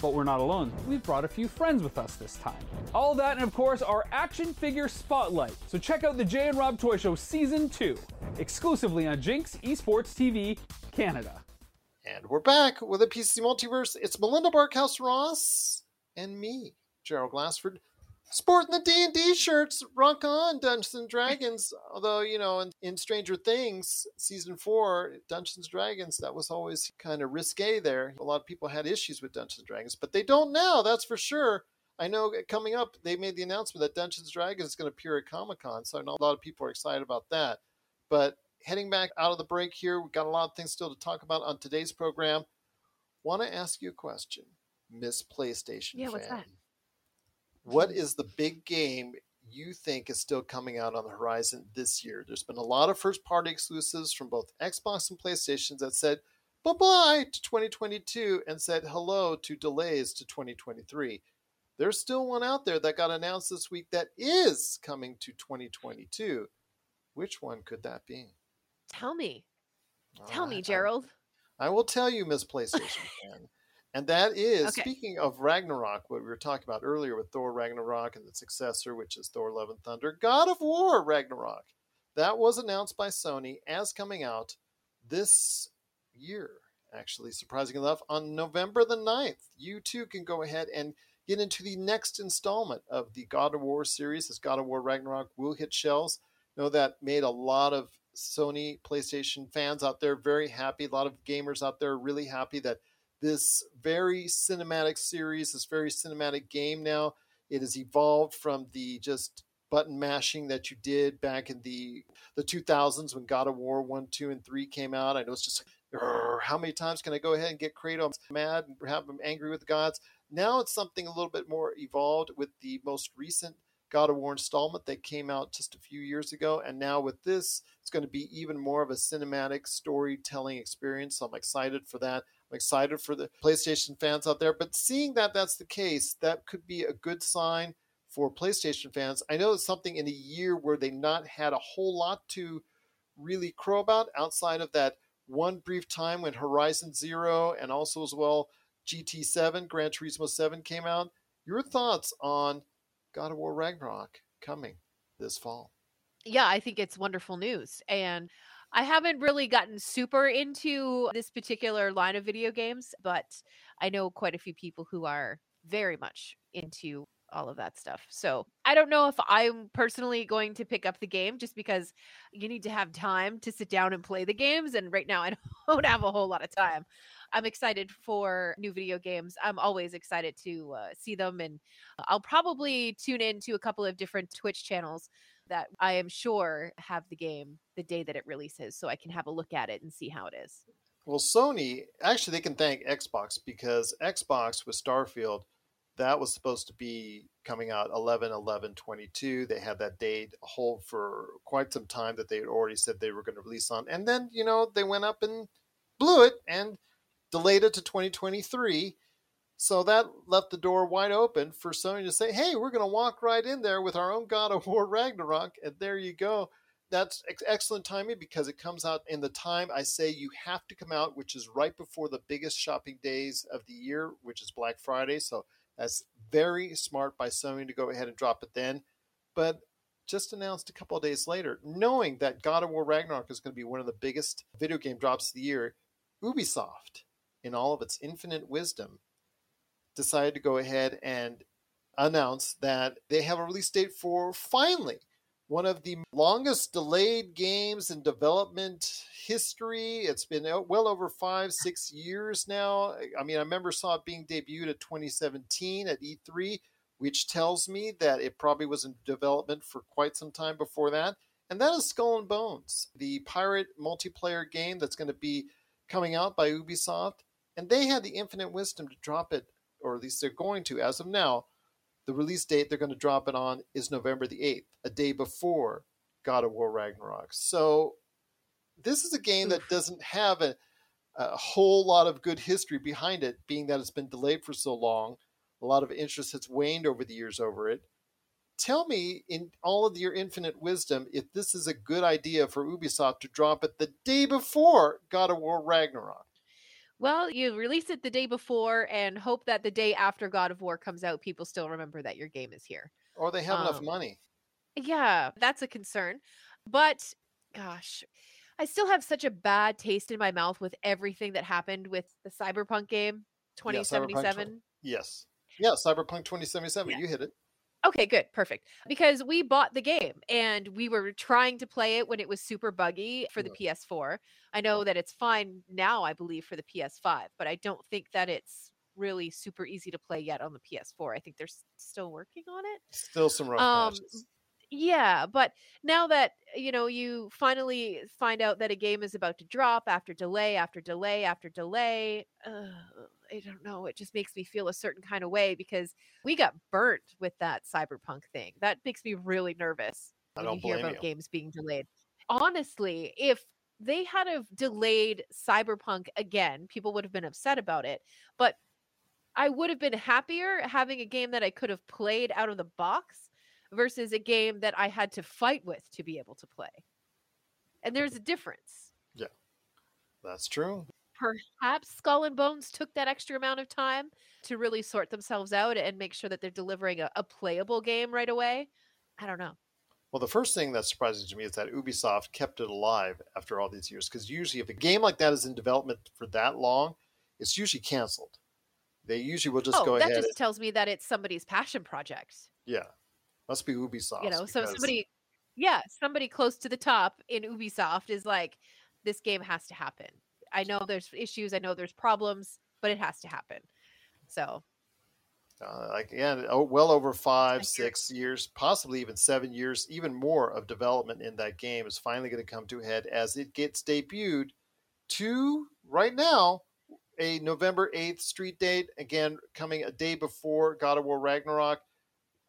But we're not alone. We've brought a few friends with us this time. All that, and of course, our action figure spotlight. So check out the Jay and Rob Toy Show Season 2, exclusively on Jinx Esports TV Canada. And we're back with a PC Multiverse. It's Melinda Barkhouse Ross and me, Gerald Glassford, sporting the D and D shirts. Rock on, Dungeons and Dragons. Although you know, in, in Stranger Things season four, Dungeons and Dragons, that was always kind of risque. There, a lot of people had issues with Dungeons and Dragons, but they don't now. That's for sure. I know uh, coming up, they made the announcement that Dungeons and Dragons is going to appear at Comic Con, so I know a lot of people are excited about that. But heading back out of the break here, we've got a lot of things still to talk about on today's program. Want to ask you a question, Miss PlayStation Yeah, fan. what's that? What is the big game you think is still coming out on the horizon this year? There's been a lot of first party exclusives from both Xbox and PlayStation that said bye bye to 2022 and said hello to delays to 2023. There's still one out there that got announced this week that is coming to 2022. Which one could that be? Tell me. Tell All me, right, I- Gerald. I will tell you, Miss PlayStation (laughs) fan. And that is, Okay. speaking of Ragnarok, what we were talking about earlier with Thor Ragnarok and the successor, which is Thor Love and Thunder, God of War Ragnarok. That was announced by Sony as coming out this year, actually, surprising enough, on November the 9th. You too can go ahead and get into the next installment of the God of War series as God of War Ragnarok will hit shelves. Know that made a lot of Sony PlayStation fans out there very happy. A lot of gamers out there really happy that this very cinematic series, this very cinematic game now, it has evolved from the just button mashing that you did back in the the 2000s when God of War 1, 2, and 3 came out. I know it's just how many times can I go ahead and get Kratos mad and have him angry with the gods? Now it's something a little bit more evolved with the most recent God of War installment that came out just a few years ago. And now with this, it's going to be even more of a cinematic storytelling experience. So I'm excited for that. I'm excited for the PlayStation fans out there. But seeing that that's the case, that could be a good sign for PlayStation fans. I know it's something in a year where they not had a whole lot to really crow about outside of that one brief time when Horizon Zero and also as well GT7, Gran Turismo 7 came out. Your thoughts on God of War Ragnarok coming this fall? yeah, I think it's wonderful news. And I haven't really gotten super into this particular line of video games, but I know quite a few people who are very much into all of that stuff. So I don't know if I'm personally going to pick up the game just because you need to have time to sit down and play the games. And right now I (laughs) don't have a whole lot of time. I'm excited for new video games. I'm always excited to uh, see them. And I'll probably tune in to a couple of different Twitch channels that I am sure have the game the day that it releases so I can have a look at it and see how it is. Well, Sony actually they can thank Xbox because Xbox with Starfield that was supposed to be coming out 11 11 22 they had that date hold for quite some time that they had already said they were going to release on and then you know they went up and blew it and delayed it to 2023 so that left the door wide open for Sony to say, hey, we're going to walk right in there with our own God of War Ragnarok. And there you go. That's ex- excellent timing because it comes out in the time I say you have to come out, which is right before the biggest shopping days of the year, which is Black Friday. So that's very smart by Sony to go ahead and drop it then. But just announced a couple of days later, knowing that God of War Ragnarok is going to be one of the biggest video game drops of the year, Ubisoft, in all of its infinite wisdom, decided to go ahead and announce that they have a release date for finally one of the longest delayed games in development history. It's been well over five, six years now. I mean, I remember saw it being debuted at 2017 at E3, which tells me that it probably was in development for quite some time before that. And that is Skull and Bones, the pirate multiplayer game that's going to be coming out by Ubisoft. And they had the infinite wisdom to drop it, or at least they're going to as of now, the release date they're going to drop it on is November the 8th, a day before God of War Ragnarok. So this is a game that doesn't have a, a whole lot of good history behind it, being that it's been delayed for so long. A lot of interest has waned over the years over it. Tell me, in all of your infinite wisdom, if this is a good idea for Ubisoft to drop it the day before God of War Ragnarok. Well, you release it the day before and hope that the day after God of War comes out, people still remember that your game is here. Or they have um, enough money. Yeah, that's a concern. But gosh, I still have such a bad taste in my mouth with everything that happened with the Cyberpunk game Yeah, Cyberpunk 2077. Yes. Yeah, Cyberpunk 2077. Yeah. You hit it. Okay, good. Perfect. Because we bought the game and we were trying to play it when it was super buggy for the PS4. I know that it's fine now, I believe, for the PS5, but I don't think that it's really super easy to play yet on the PS4. I think they're still working on it. Still some rough Um, patches. Yeah, but now that you know you finally find out that a game is about to drop after delay after delay after delay, uh, I don't know. It just makes me feel a certain kind of way because we got burnt with that cyberpunk thing. That makes me really nervous I when don't you hear about you. games being delayed. Honestly, if they had have delayed cyberpunk again, people would have been upset about it. But I would have been happier having a game that I could have played out of the box versus a game that I had to fight with to be able to play. And there's a difference. Yeah, that's true. Perhaps Skull and Bones took that extra amount of time to really sort themselves out and make sure that they're delivering a, a playable game right away. I don't know. Well, the first thing that's surprising to me is that Ubisoft kept it alive after all these years. Because usually, if a game like that is in development for that long, it's usually canceled. They usually will just oh, go that ahead. That just tells me that it's somebody's passion project. yeah, must be Ubisoft. you know, so somebody, yeah, somebody close to the top in Ubisoft is like, this game has to happen. I know there's issues, I know there's problems, but it has to happen. So uh, like again, oh, well over five, six years, possibly even seven years, even more of development in that game is finally going to come to a head as it gets debuted to right now a November 8th street date. Again, coming a day before God of War Ragnarok.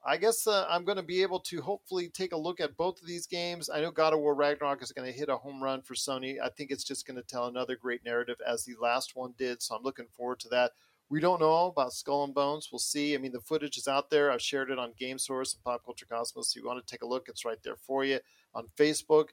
I guess uh, I'm going to be able to hopefully take a look at both of these games. I know God of War Ragnarok is going to hit a home run for Sony. I think it's just going to tell another great narrative as the last one did. So I'm looking forward to that. We don't know about Skull and Bones. We'll see. I mean, the footage is out there. I've shared it on Game Source and Pop Culture Cosmos. So you want to take a look, it's right there for you on Facebook.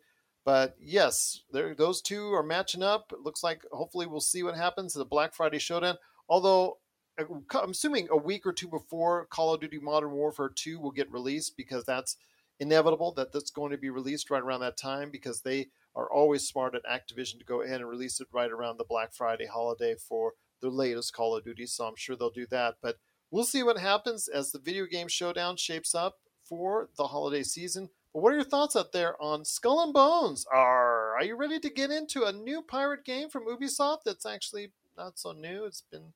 But yes, those two are matching up. It looks like hopefully we'll see what happens at the Black Friday Showdown. Although I'm assuming a week or two before Call of Duty Modern Warfare 2 will get released because that's inevitable that that's going to be released right around that time because they are always smart at Activision to go ahead and release it right around the Black Friday holiday for their latest Call of Duty. So I'm sure they'll do that. But we'll see what happens as the video game showdown shapes up for the holiday season. But what are your thoughts out there on Skull and Bones? Are are you ready to get into a new pirate game from Ubisoft that's actually not so new? It's been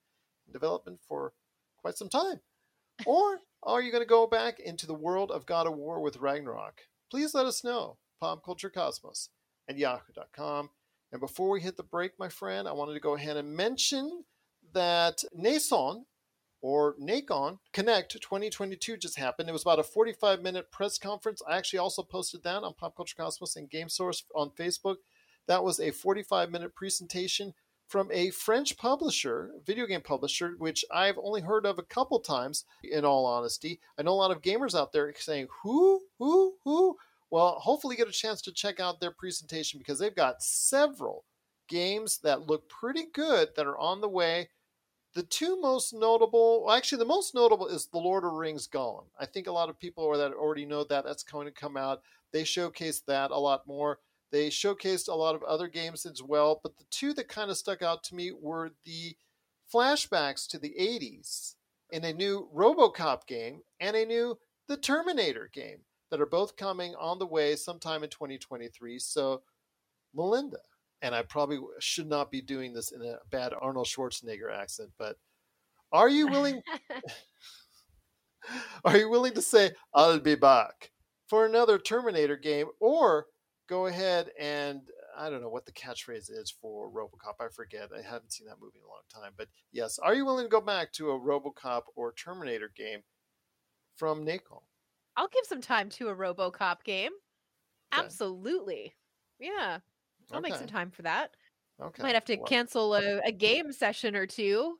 development for quite some time. Or are you going to go back into the world of God of War with Ragnarok? Please let us know. Pop Culture Cosmos at yahoo.com. And before we hit the break, my friend, I wanted to go ahead and mention that Nason or NACON Connect 2022 just happened. It was about a 45 minute press conference. I actually also posted that on Pop Culture Cosmos and Game Source on Facebook. That was a 45 minute presentation from a French publisher, video game publisher, which I've only heard of a couple times, in all honesty. I know a lot of gamers out there saying, Who? Who? Who? Well, hopefully, get a chance to check out their presentation because they've got several games that look pretty good that are on the way the two most notable, well, actually, the most notable is the Lord of Rings Gollum. I think a lot of people that already know that that's going to come out. They showcase that a lot more. They showcased a lot of other games as well, but the two that kind of stuck out to me were the flashbacks to the 80s in a new RoboCop game and a new The Terminator game that are both coming on the way sometime in 2023. So, Melinda, and I probably should not be doing this in a bad Arnold Schwarzenegger accent, but are you willing (laughs) (laughs) are you willing to say I'll be back for another Terminator game or go ahead and I don't know what the catchphrase is for RoboCop. I forget. I haven't seen that movie in a long time. But yes, are you willing to go back to a RoboCop or Terminator game from Nacon? I'll give some time to a RoboCop game. Okay. Absolutely. Yeah. I'll make some time for that. Okay. Might have to Well, cancel a, a game session or two.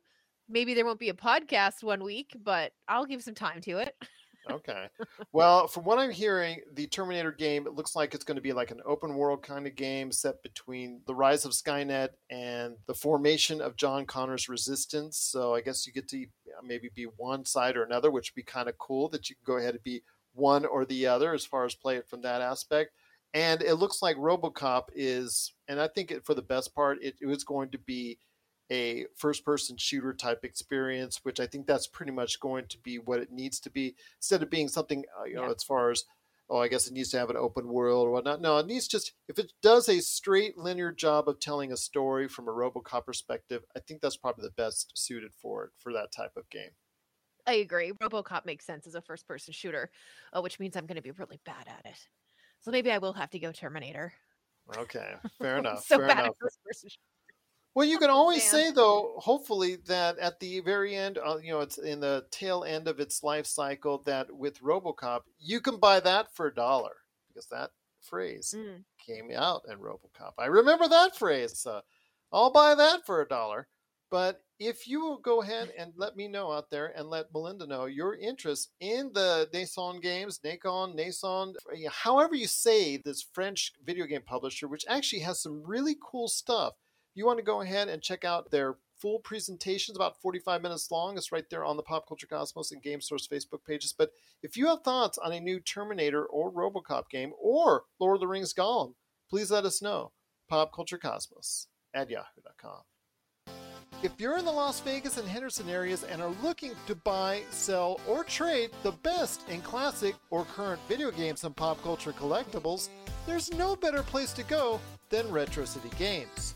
Maybe there won't be a podcast one week, but I'll give some time to it. (laughs) Okay. (laughs) Well, from what I'm hearing, the Terminator game it looks like it's going to be like an open world kind of game set between the rise of Skynet and the formation of John Connor's resistance. So I guess you get to maybe be one side or another, which would be kind of cool that you can go ahead and be one or the other as far as play it from that aspect. And it looks like RoboCop is, and I think it, for the best part, it, it was going to be a first person shooter type experience, which I think that's pretty much going to be what it needs to be instead of being something, uh, you know, Yeah. as far as, oh, I guess it needs to have an open world or whatnot. No, it needs just, if it does a straight linear job of telling a story from a Robocop perspective, I think that's probably the best suited for it for that type of game. I agree. RoboCop makes sense as a first person shooter, uh, which means I'm going to be really bad at it. So maybe I will have to go Terminator. Okay, fair (laughs) enough. so fair bad enough. at first person Well, you can always say though, hopefully that at the very end, uh, you know, it's in the tail end of its life cycle. That with RoboCop, you can buy that for a dollar because that phrase Mm. came out in RoboCop. I remember that phrase. So I'll buy that for a dollar. But if you will go ahead and let me know out there and let Melinda know your interest in the Nason games, Nacon, Nason, however you say this French video game publisher, which actually has some really cool stuff. You want to go ahead and check out their full presentations, about 45 minutes long. It's right there on the Pop Culture Cosmos and Game Source Facebook pages. But if you have thoughts on a new Terminator or Robocop game or Lord of the Rings Gollum, please let us know. PopCultureCosmos at yahoo.com. If you're in the Las Vegas and Henderson areas and are looking to buy, sell, or trade the best in classic or current video games and pop culture collectibles, there's no better place to go than Retro City Games.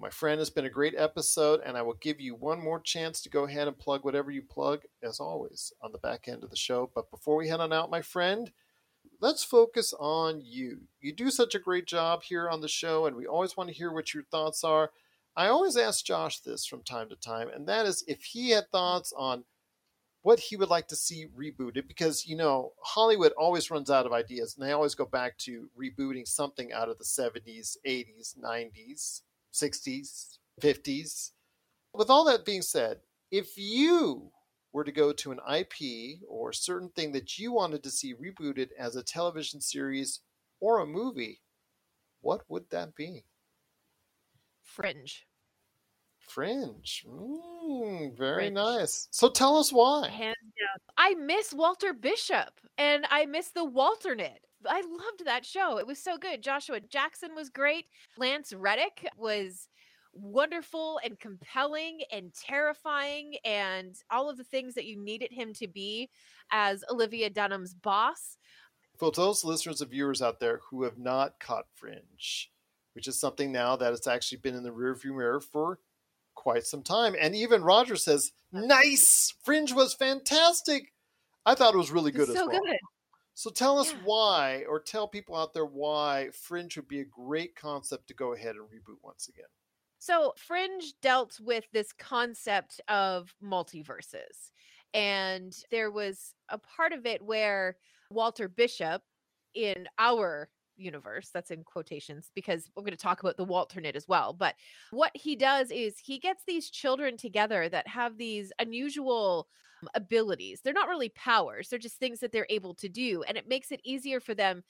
Well, my friend, it's been a great episode, and I will give you one more chance to go ahead and plug whatever you plug, as always, on the back end of the show. But before we head on out, my friend, let's focus on you. You do such a great job here on the show, and we always want to hear what your thoughts are. I always ask Josh this from time to time, and that is if he had thoughts on what he would like to see rebooted, because, you know, Hollywood always runs out of ideas, and they always go back to rebooting something out of the 70s, 80s, 90s, 60s, 50s. With all that being said, if you were to go to an IP or a certain thing that you wanted to see rebooted as a television series or a movie, what would that be? Fringe. Fringe. Mm, very Fringe. nice. So tell us why. Hands down. I miss Walter Bishop and I miss the Walternate. I loved that show. It was so good. Joshua Jackson was great. Lance Reddick was wonderful and compelling and terrifying and all of the things that you needed him to be as Olivia Dunham's boss. For those listeners and viewers out there who have not caught Fringe, which is something now that it's actually been in the rearview mirror for quite some time. And even Roger says, nice! Fringe was fantastic! I thought it was really It good was as so well. good. So tell us Yeah. why, or tell people out there why Fringe would be a great concept to go ahead and reboot once again. So, Fringe dealt with this concept of multiverses. And there was a part of it where Walter Bishop, in our universe, that's in quotations because we're going to talk about the Walternate as well. But what he does is he gets these children together that have these unusual um, abilities. They're not really powers, they're just things that they're able to do. And it makes it easier for them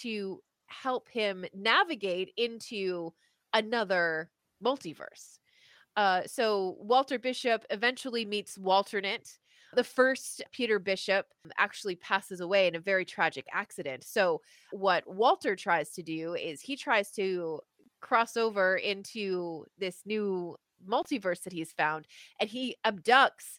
to help him navigate into another multiverse. Uh, so Walter Bishop eventually meets Walternate. The first Peter Bishop actually passes away in a very tragic accident. So what Walter tries to do is he tries to cross over into this new multiverse that he's found and he abducts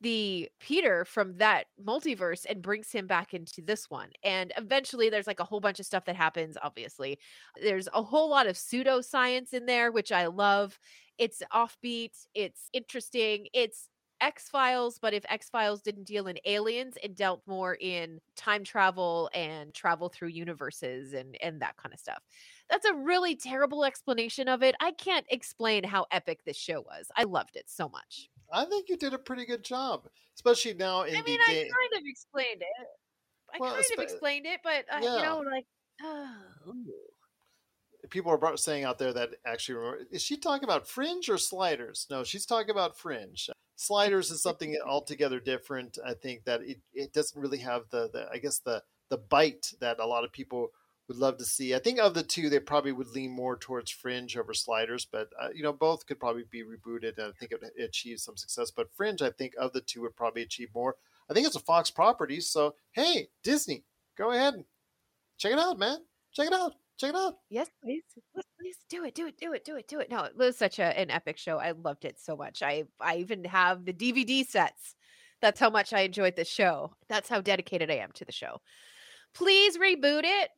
the Peter from that multiverse and brings him back into this one. And eventually there's like a whole bunch of stuff that happens, obviously. There's a whole lot of pseudoscience in there, which I love. It's offbeat, it's interesting, it's X Files, but if X Files didn't deal in aliens, it dealt more in time travel and travel through universes and and that kind of stuff. That's a really terrible explanation of it. I can't explain how epic this show was. I loved it so much. I think you did a pretty good job, especially now in I mean, I game. kind of explained it. I Well, kind of explained it, but uh, yeah. you know, like, oh, People are saying out there that actually remember. Is she talking about Fringe or Sliders? No, she's talking about Fringe. Sliders is something altogether different. I think that it, it doesn't really have the, the I guess the the bite that a lot of people would love to see. I think of the two, they probably would lean more towards Fringe over Sliders, but uh, you know both could probably be rebooted, and I think it would achieve some success. But Fringe, I think of the two, would probably achieve more. I think it's a Fox property, so hey, Disney, go ahead and check it out, man. Check it out. Check it out. yes, please, yes, please do it, do it, do it, do it, do it. No, it was such a, an epic show. I loved it so much. I I even have the DVD sets. That's how much I enjoyed the show. That's how dedicated I am to the show. Please reboot it.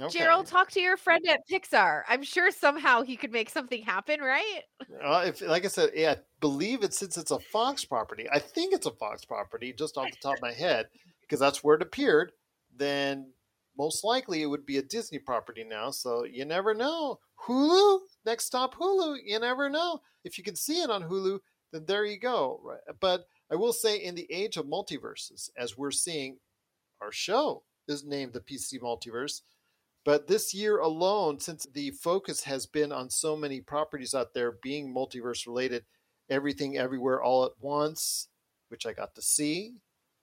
Okay. Gerald, talk to your friend at Pixar. I'm sure somehow he could make something happen, right? Uh, if, like I said, yeah, I believe it since it's a Fox property. I think it's a Fox property, just off the top of my head, because that's where it appeared. Then most likely it would be a Disney property now. So you never know. Hulu, next stop Hulu. You never know. If you can see it on Hulu, then there you go. Right? But I will say, in the age of multiverses, as we're seeing, our show is named the PC Multiverse. But this year alone, since the focus has been on so many properties out there being multiverse related, everything everywhere all at once, which I got to see,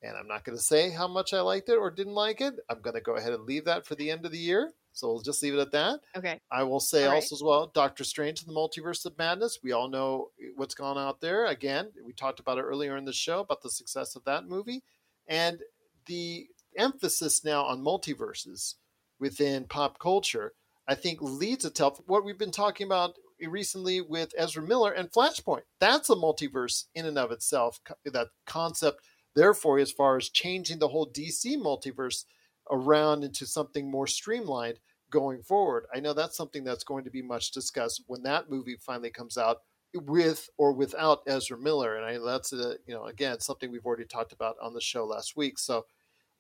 and I'm not going to say how much I liked it or didn't like it. I'm going to go ahead and leave that for the end of the year. So we'll just leave it at that. Okay. I will say All right. also as well, Doctor Strange and the Multiverse of Madness. We all know what's gone out there. Again, we talked about it earlier in the show about the success of that movie. And the emphasis now on multiverses within pop culture, I think leads itself what we've been talking about recently with Ezra Miller and Flashpoint. That's a multiverse in and of itself. That concept, therefore, as far as changing the whole DC multiverse around into something more streamlined going forward. I know that's something that's going to be much discussed when that movie finally comes out with or without Ezra Miller and I that's a, you know again something we've already talked about on the show last week. So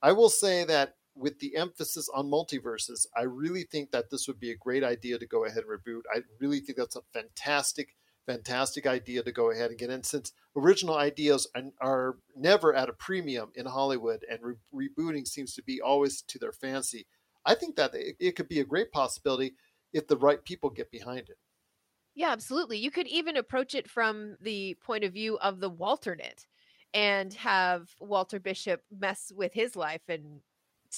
I will say that with the emphasis on multiverses, I really think that this would be a great idea to go ahead and reboot. I really think that's a fantastic fantastic idea to go ahead and get in since original ideas are, are never at a premium in Hollywood and re- rebooting seems to be always to their fancy. I think that it, it could be a great possibility if the right people get behind it. Yeah, absolutely. You could even approach it from the point of view of the Walternate and have Walter Bishop mess with his life and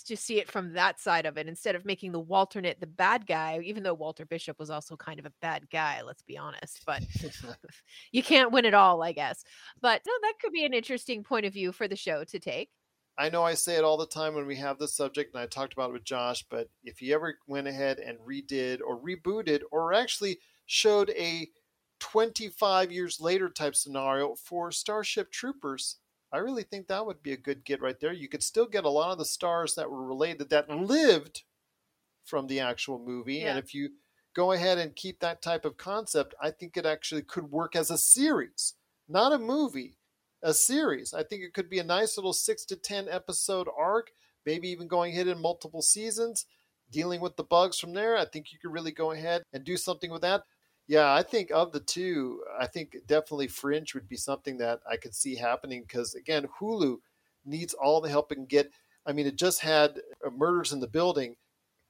just see it from that side of it instead of making the Walternate the bad guy, even though Walter Bishop was also kind of a bad guy, let's be honest. But (laughs) (laughs) you can't win it all, I guess. But no, that could be an interesting point of view for the show to take. I know I say it all the time when we have this subject, and I talked about it with Josh, but if you ever went ahead and redid or rebooted or actually showed a 25 years later type scenario for Starship Troopers, I really think that would be a good get right there. You could still get a lot of the stars that were related that lived from the actual movie. Yeah. And if you go ahead and keep that type of concept, I think it actually could work as a series, not a movie a series. I think it could be a nice little six to 10 episode arc, maybe even going ahead in multiple seasons, dealing with the bugs from there. I think you could really go ahead and do something with that. Yeah, I think of the two, I think definitely Fringe would be something that I could see happening because again, Hulu needs all the help it can get. I mean, it just had uh, Murders in the Building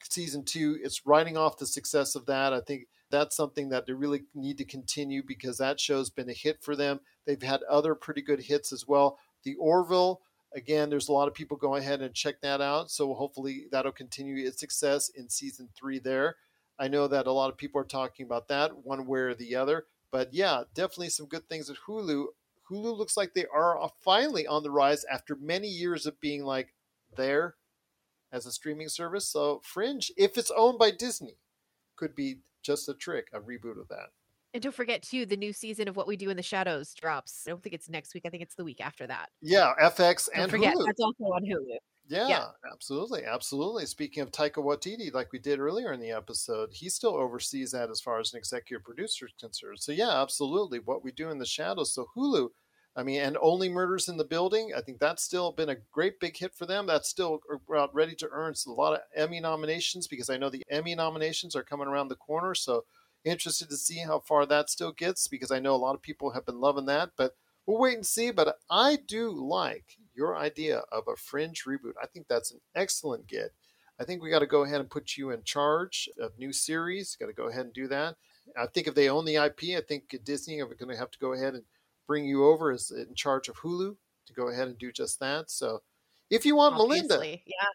season two. It's riding off the success of that. I think that's something that they really need to continue because that show's been a hit for them. They've had other pretty good hits as well. The Orville, again, there's a lot of people go ahead and check that out. So hopefully that'll continue its success in season three there. I know that a lot of people are talking about that one way or the other. But yeah, definitely some good things at Hulu. Hulu looks like they are finally on the rise after many years of being like there as a streaming service. So Fringe, if it's owned by Disney, could be just a trick, a reboot of that. And don't forget too, the new season of What We Do in the Shadows drops. I don't think it's next week. I think it's the week after that. Yeah, FX Don't and forget Hulu. that's also on Hulu. Yeah, Yeah. absolutely, absolutely. Speaking of Taika Waititi, like we did earlier in the episode, he still oversees that as far as an executive producer is concerned. So yeah, absolutely. What we do in the shadows. So Hulu, I mean, and only murders in the building. I think that's still been a great big hit for them. That's still about ready to earn a lot of Emmy nominations because I know the Emmy nominations are coming around the corner. So interested to see how far that still gets because I know a lot of people have been loving that, but we'll wait and see. But I do like your idea of a fringe reboot. I think that's an excellent get. I think we got to go ahead and put you in charge of new series. Got to go ahead and do that. I think if they own the IP, I think Disney are going to have to go ahead and bring you over as in charge of Hulu to go ahead and do just that. So if you want Melinda, Yeah.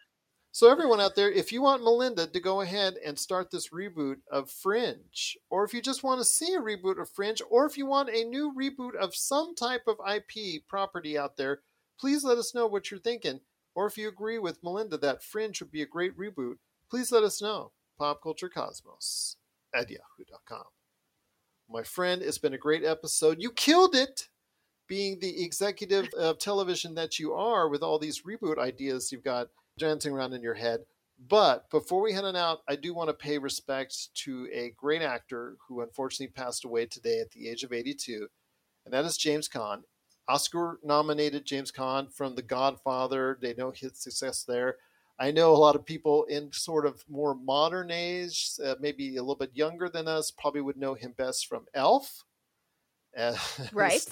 so, everyone out there, if you want Melinda to go ahead and start this reboot of Fringe, or if you just want to see a reboot of Fringe, or if you want a new reboot of some type of IP property out there, please let us know what you're thinking. Or if you agree with Melinda that Fringe would be a great reboot, please let us know. PopCultureCosmos at yahoo.com. My friend, it's been a great episode. You killed it being the executive (laughs) of television that you are with all these reboot ideas you've got dancing around in your head. But before we head on out, I do want to pay respect to a great actor who unfortunately passed away today at the age of 82, and that is James Caan. Oscar nominated James Caan from The Godfather. They know his success there. I know a lot of people in sort of more modern age, uh, maybe a little bit younger than us, probably would know him best from Elf. (laughs) Uh, Right.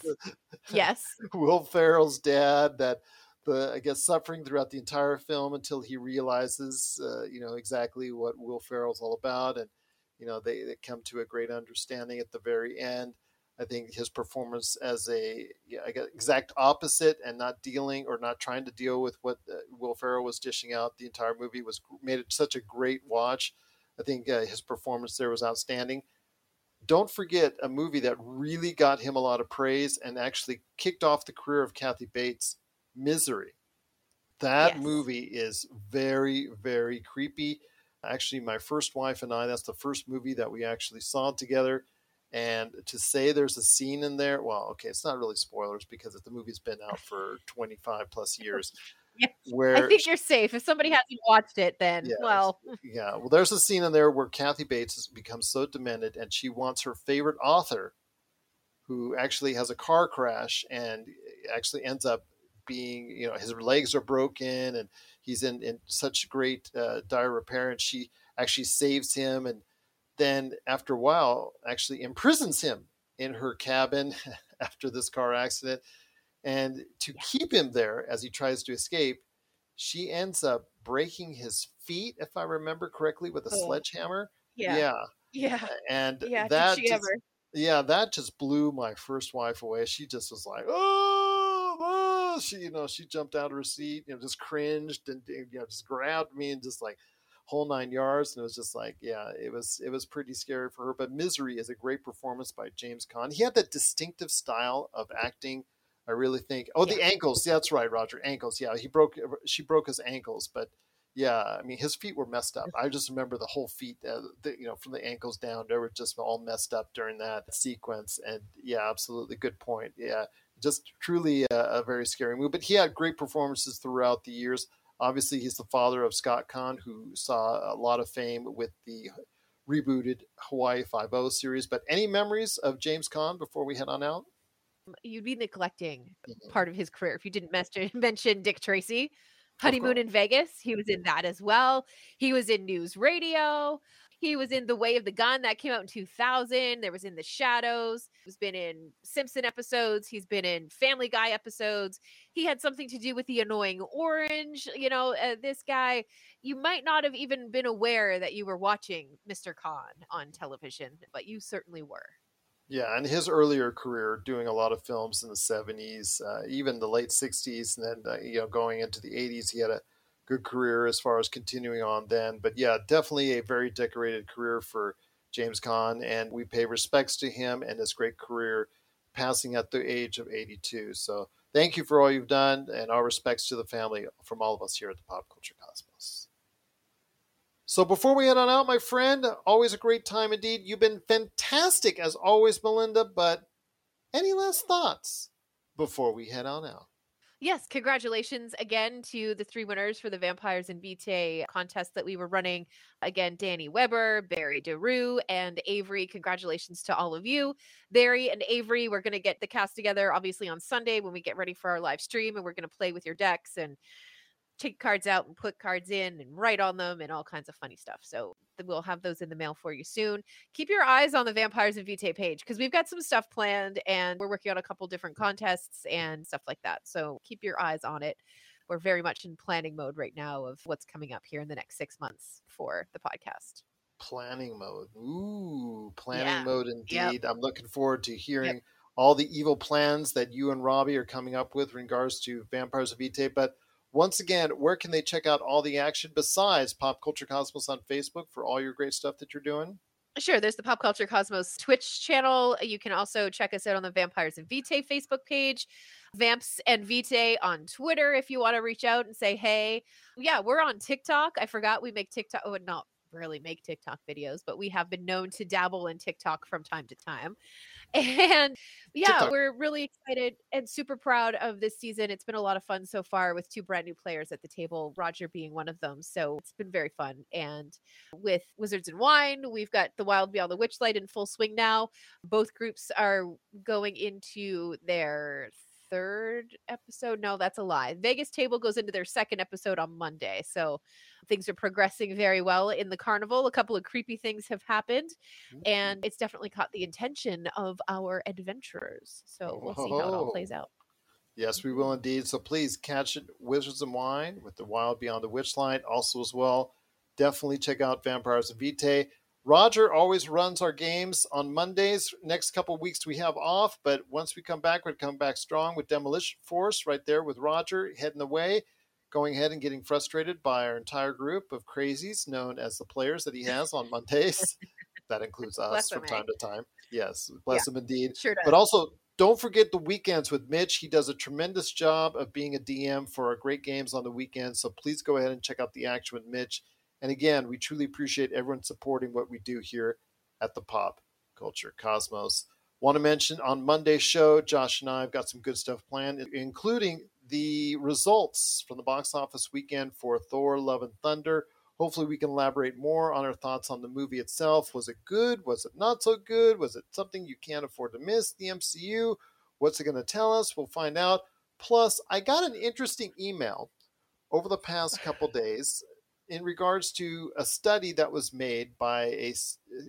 Yes. (laughs) Will Ferrell's dad that the I guess suffering throughout the entire film until he realizes uh, you know exactly what Will Ferrell's all about and you know they, they come to a great understanding at the very end. I think his performance as a yeah, exact opposite and not dealing or not trying to deal with what uh, Will Ferrell was dishing out the entire movie was made it such a great watch. I think uh, his performance there was outstanding don't forget a movie that really got him a lot of praise and actually kicked off the career of Kathy Bates, Misery. That Yes. movie is very, very creepy. Actually, my first wife and I, that's the first movie that we actually saw together. And to say there's a scene in there, well, okay, it's not really spoilers because the movie's been out for 25 plus years. (laughs) Yes. Where I think you're safe. If somebody hasn't watched it, then Yes. well, (laughs) yeah, well, there's a scene in there where Kathy Bates has become so demented, and she wants her favorite author, who actually has a car crash and actually ends up being, you know, his legs are broken and he's in in such great uh, dire repair, and she actually saves him, and then after a while, actually imprisons him in her cabin (laughs) after this car accident, and to keep him there as he tries to escape she ends up breaking his feet, if I remember correctly, with a Oh. sledgehammer. yeah, yeah. yeah, And yeah. that just, ever? yeah, that just blew my first wife away. She just was like, oh, oh," she, you know, she jumped out of her seat, you know, just cringed and you know, just grabbed me and just like whole nine yards. And it was just like, yeah, it was it was pretty scary for her. But Misery is a great performance by James Caan. He had that distinctive style of acting. I really think. Oh, the ankles. Yeah, that's right, Roger. Ankles. Yeah, he broke. She broke his ankles, but yeah, I mean his feet were messed up. I just remember the whole feet, uh, the, you know, from the ankles down, they were just all messed up during that sequence. And yeah, absolutely, good point. Yeah, just truly a, a very scary movie. But he had great performances throughout the years. Obviously, he's the father of Scott Caan, who saw a lot of fame with the rebooted Hawaii Five O series. But any memories of James Caan before we head on out? You'd be neglecting Mhm. part of his career if you didn't (laughs) mention Dick Tracy. Honeymoon in Vegas, he was in that as well. He was in news radio. He was in The Way of the Gun that came out in 2000. There was in The Shadows. He's been in Simpson episodes. He's been in Family Guy episodes. He had something to do with the annoying orange. You know, uh, this guy, you might not have even been aware that you were watching Mr. Caan on television, but you certainly were. Yeah, and his earlier career doing a lot of films in the 70s, uh, even the late 60s, and then, uh, you know, going into the 80s, he had a good career as far as continuing on then. But yeah, definitely a very decorated career for James Caan, and we pay respects to him and his great career passing at the age of 82. So thank you for all you've done, and our respects to the family from all of us here at the Pop Culture Cosmos. So before we head on out, my friend, always a great time indeed. You've been fantastic as always, Melinda, but any last thoughts before we head on out? Yes, congratulations again to the three winners for the Vampires and Vitae contest that we were running. Again, Danny Weber, Barry DeRue, and Avery. Congratulations to all of you. Barry and Avery, we're going to get the cast together obviously on Sunday when we get ready for our live stream, and we're going to play with your decks and take cards out and put cards in and write on them and all kinds of funny stuff. So we'll have those in the mail for you soon. Keep your eyes on the Vampires and Vitae page because we've got some stuff planned and we're working on a couple different contests and stuff like that. So keep your eyes on it. We're very much in planning mode right now of what's coming up here in the next six months for the podcast. Planning mode. Ooh, planning Yeah. mode indeed. Yep. I'm looking forward to hearing all the evil plans that you and Robbie are coming up with in regards to Vampires of Vitae. But once again, where can they check out all the action besides Pop Culture Cosmos on Facebook for all your great stuff that you're doing? Sure, there's the Pop Culture Cosmos Twitch channel. You can also check us out on the Vampires and Vitae Facebook page, Vamps and Vitae on Twitter if you want to reach out and say hey. Yeah, we're on TikTok. I forgot we make TikTok. Oh, not really make TikTok videos, but we have been known to dabble in TikTok from time to time. (laughs) And yeah, TikTok. we're really excited and super proud of this season. It's been a lot of fun so far with two brand new players at the table, Roger being one of them. So it's been very fun. And with Wizards and Wine, we've got The Wild Beyond the Witchlight in full swing now. Both groups are going into their third episode. No, that's a lie. Vegas Table goes into their second episode on Monday. So things are progressing very well in the carnival. A couple of creepy things have happened, and mm-hmm. it's definitely caught the attention of our adventurers. So we'll see how it all plays out. Yes, we will indeed. So please catch it, Wizards and Wine with the Wild Beyond the Witchlight. Also, as well, definitely check out Vampires and Vitae. Roger always runs our games on Mondays. Next couple of weeks we have off, but once we come back, going come back strong with Demolition Force right there with Roger heading the way, going ahead and getting frustrated by our entire group of crazies known as the players that he has on Mondays. (laughs) that includes us from eh? time to time. Yes, bless him indeed. Sure does. But also, don't forget the weekends with Mitch. He does a tremendous job of being a DM for our great games on the weekends. So please go ahead and check out the action with Mitch. And again, we truly appreciate everyone supporting what we do here at the Pop Culture Cosmos. Want to mention on Monday's show, Josh and I have got some good stuff planned, including the results from the box office weekend for Thor Love and Thunder. Hopefully, we can elaborate more on our thoughts on the movie itself. Was it good? Was it not so good? Was it something you can't afford to miss? The MCU? What's it going to tell us? We'll find out. Plus, I got an interesting email over the past couple days in regards to a study that was made by a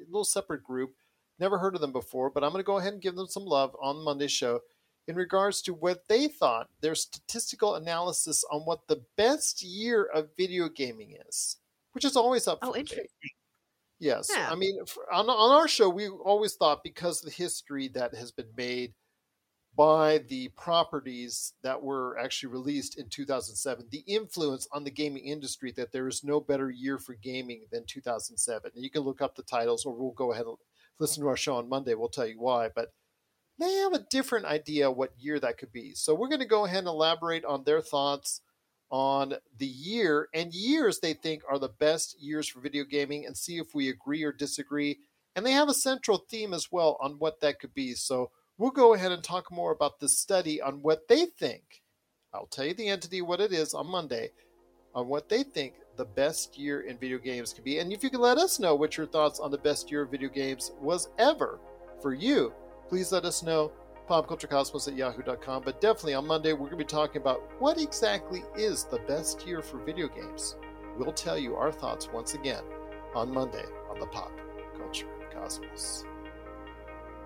little separate group. Never heard of them before, but I'm going to go ahead and give them some love on Monday's show in regards to what they thought their statistical analysis on what the best year of video gaming is, which is always up oh, for Oh, debate. interesting. Yes, Yeah. I mean, for, on on our show, we always thought because of the history that has been made by the properties that were actually released in 2007, the influence on the gaming industry that there is no better year for gaming than 2007. And you can look up the titles, or we'll go ahead and listen to our show on Monday. We'll tell you why, but they have a different idea what year that could be. So we're going to go ahead and elaborate on their thoughts on the year and years they think are the best years for video gaming and see if we agree or disagree. And they have a central theme as well on what that could be. So we'll go ahead and talk more about this study on what they think. I'll tell you the entity what it is on Monday on what they think the best year in video games could be. And if you could let us know what your thoughts on the best year of video games was ever for you, please let us know. PopCultureCosmos at yahoo.com. But definitely on Monday, we're going to be talking about what exactly is the best year for video games. We'll tell you our thoughts once again on Monday on the pop culture cosmos.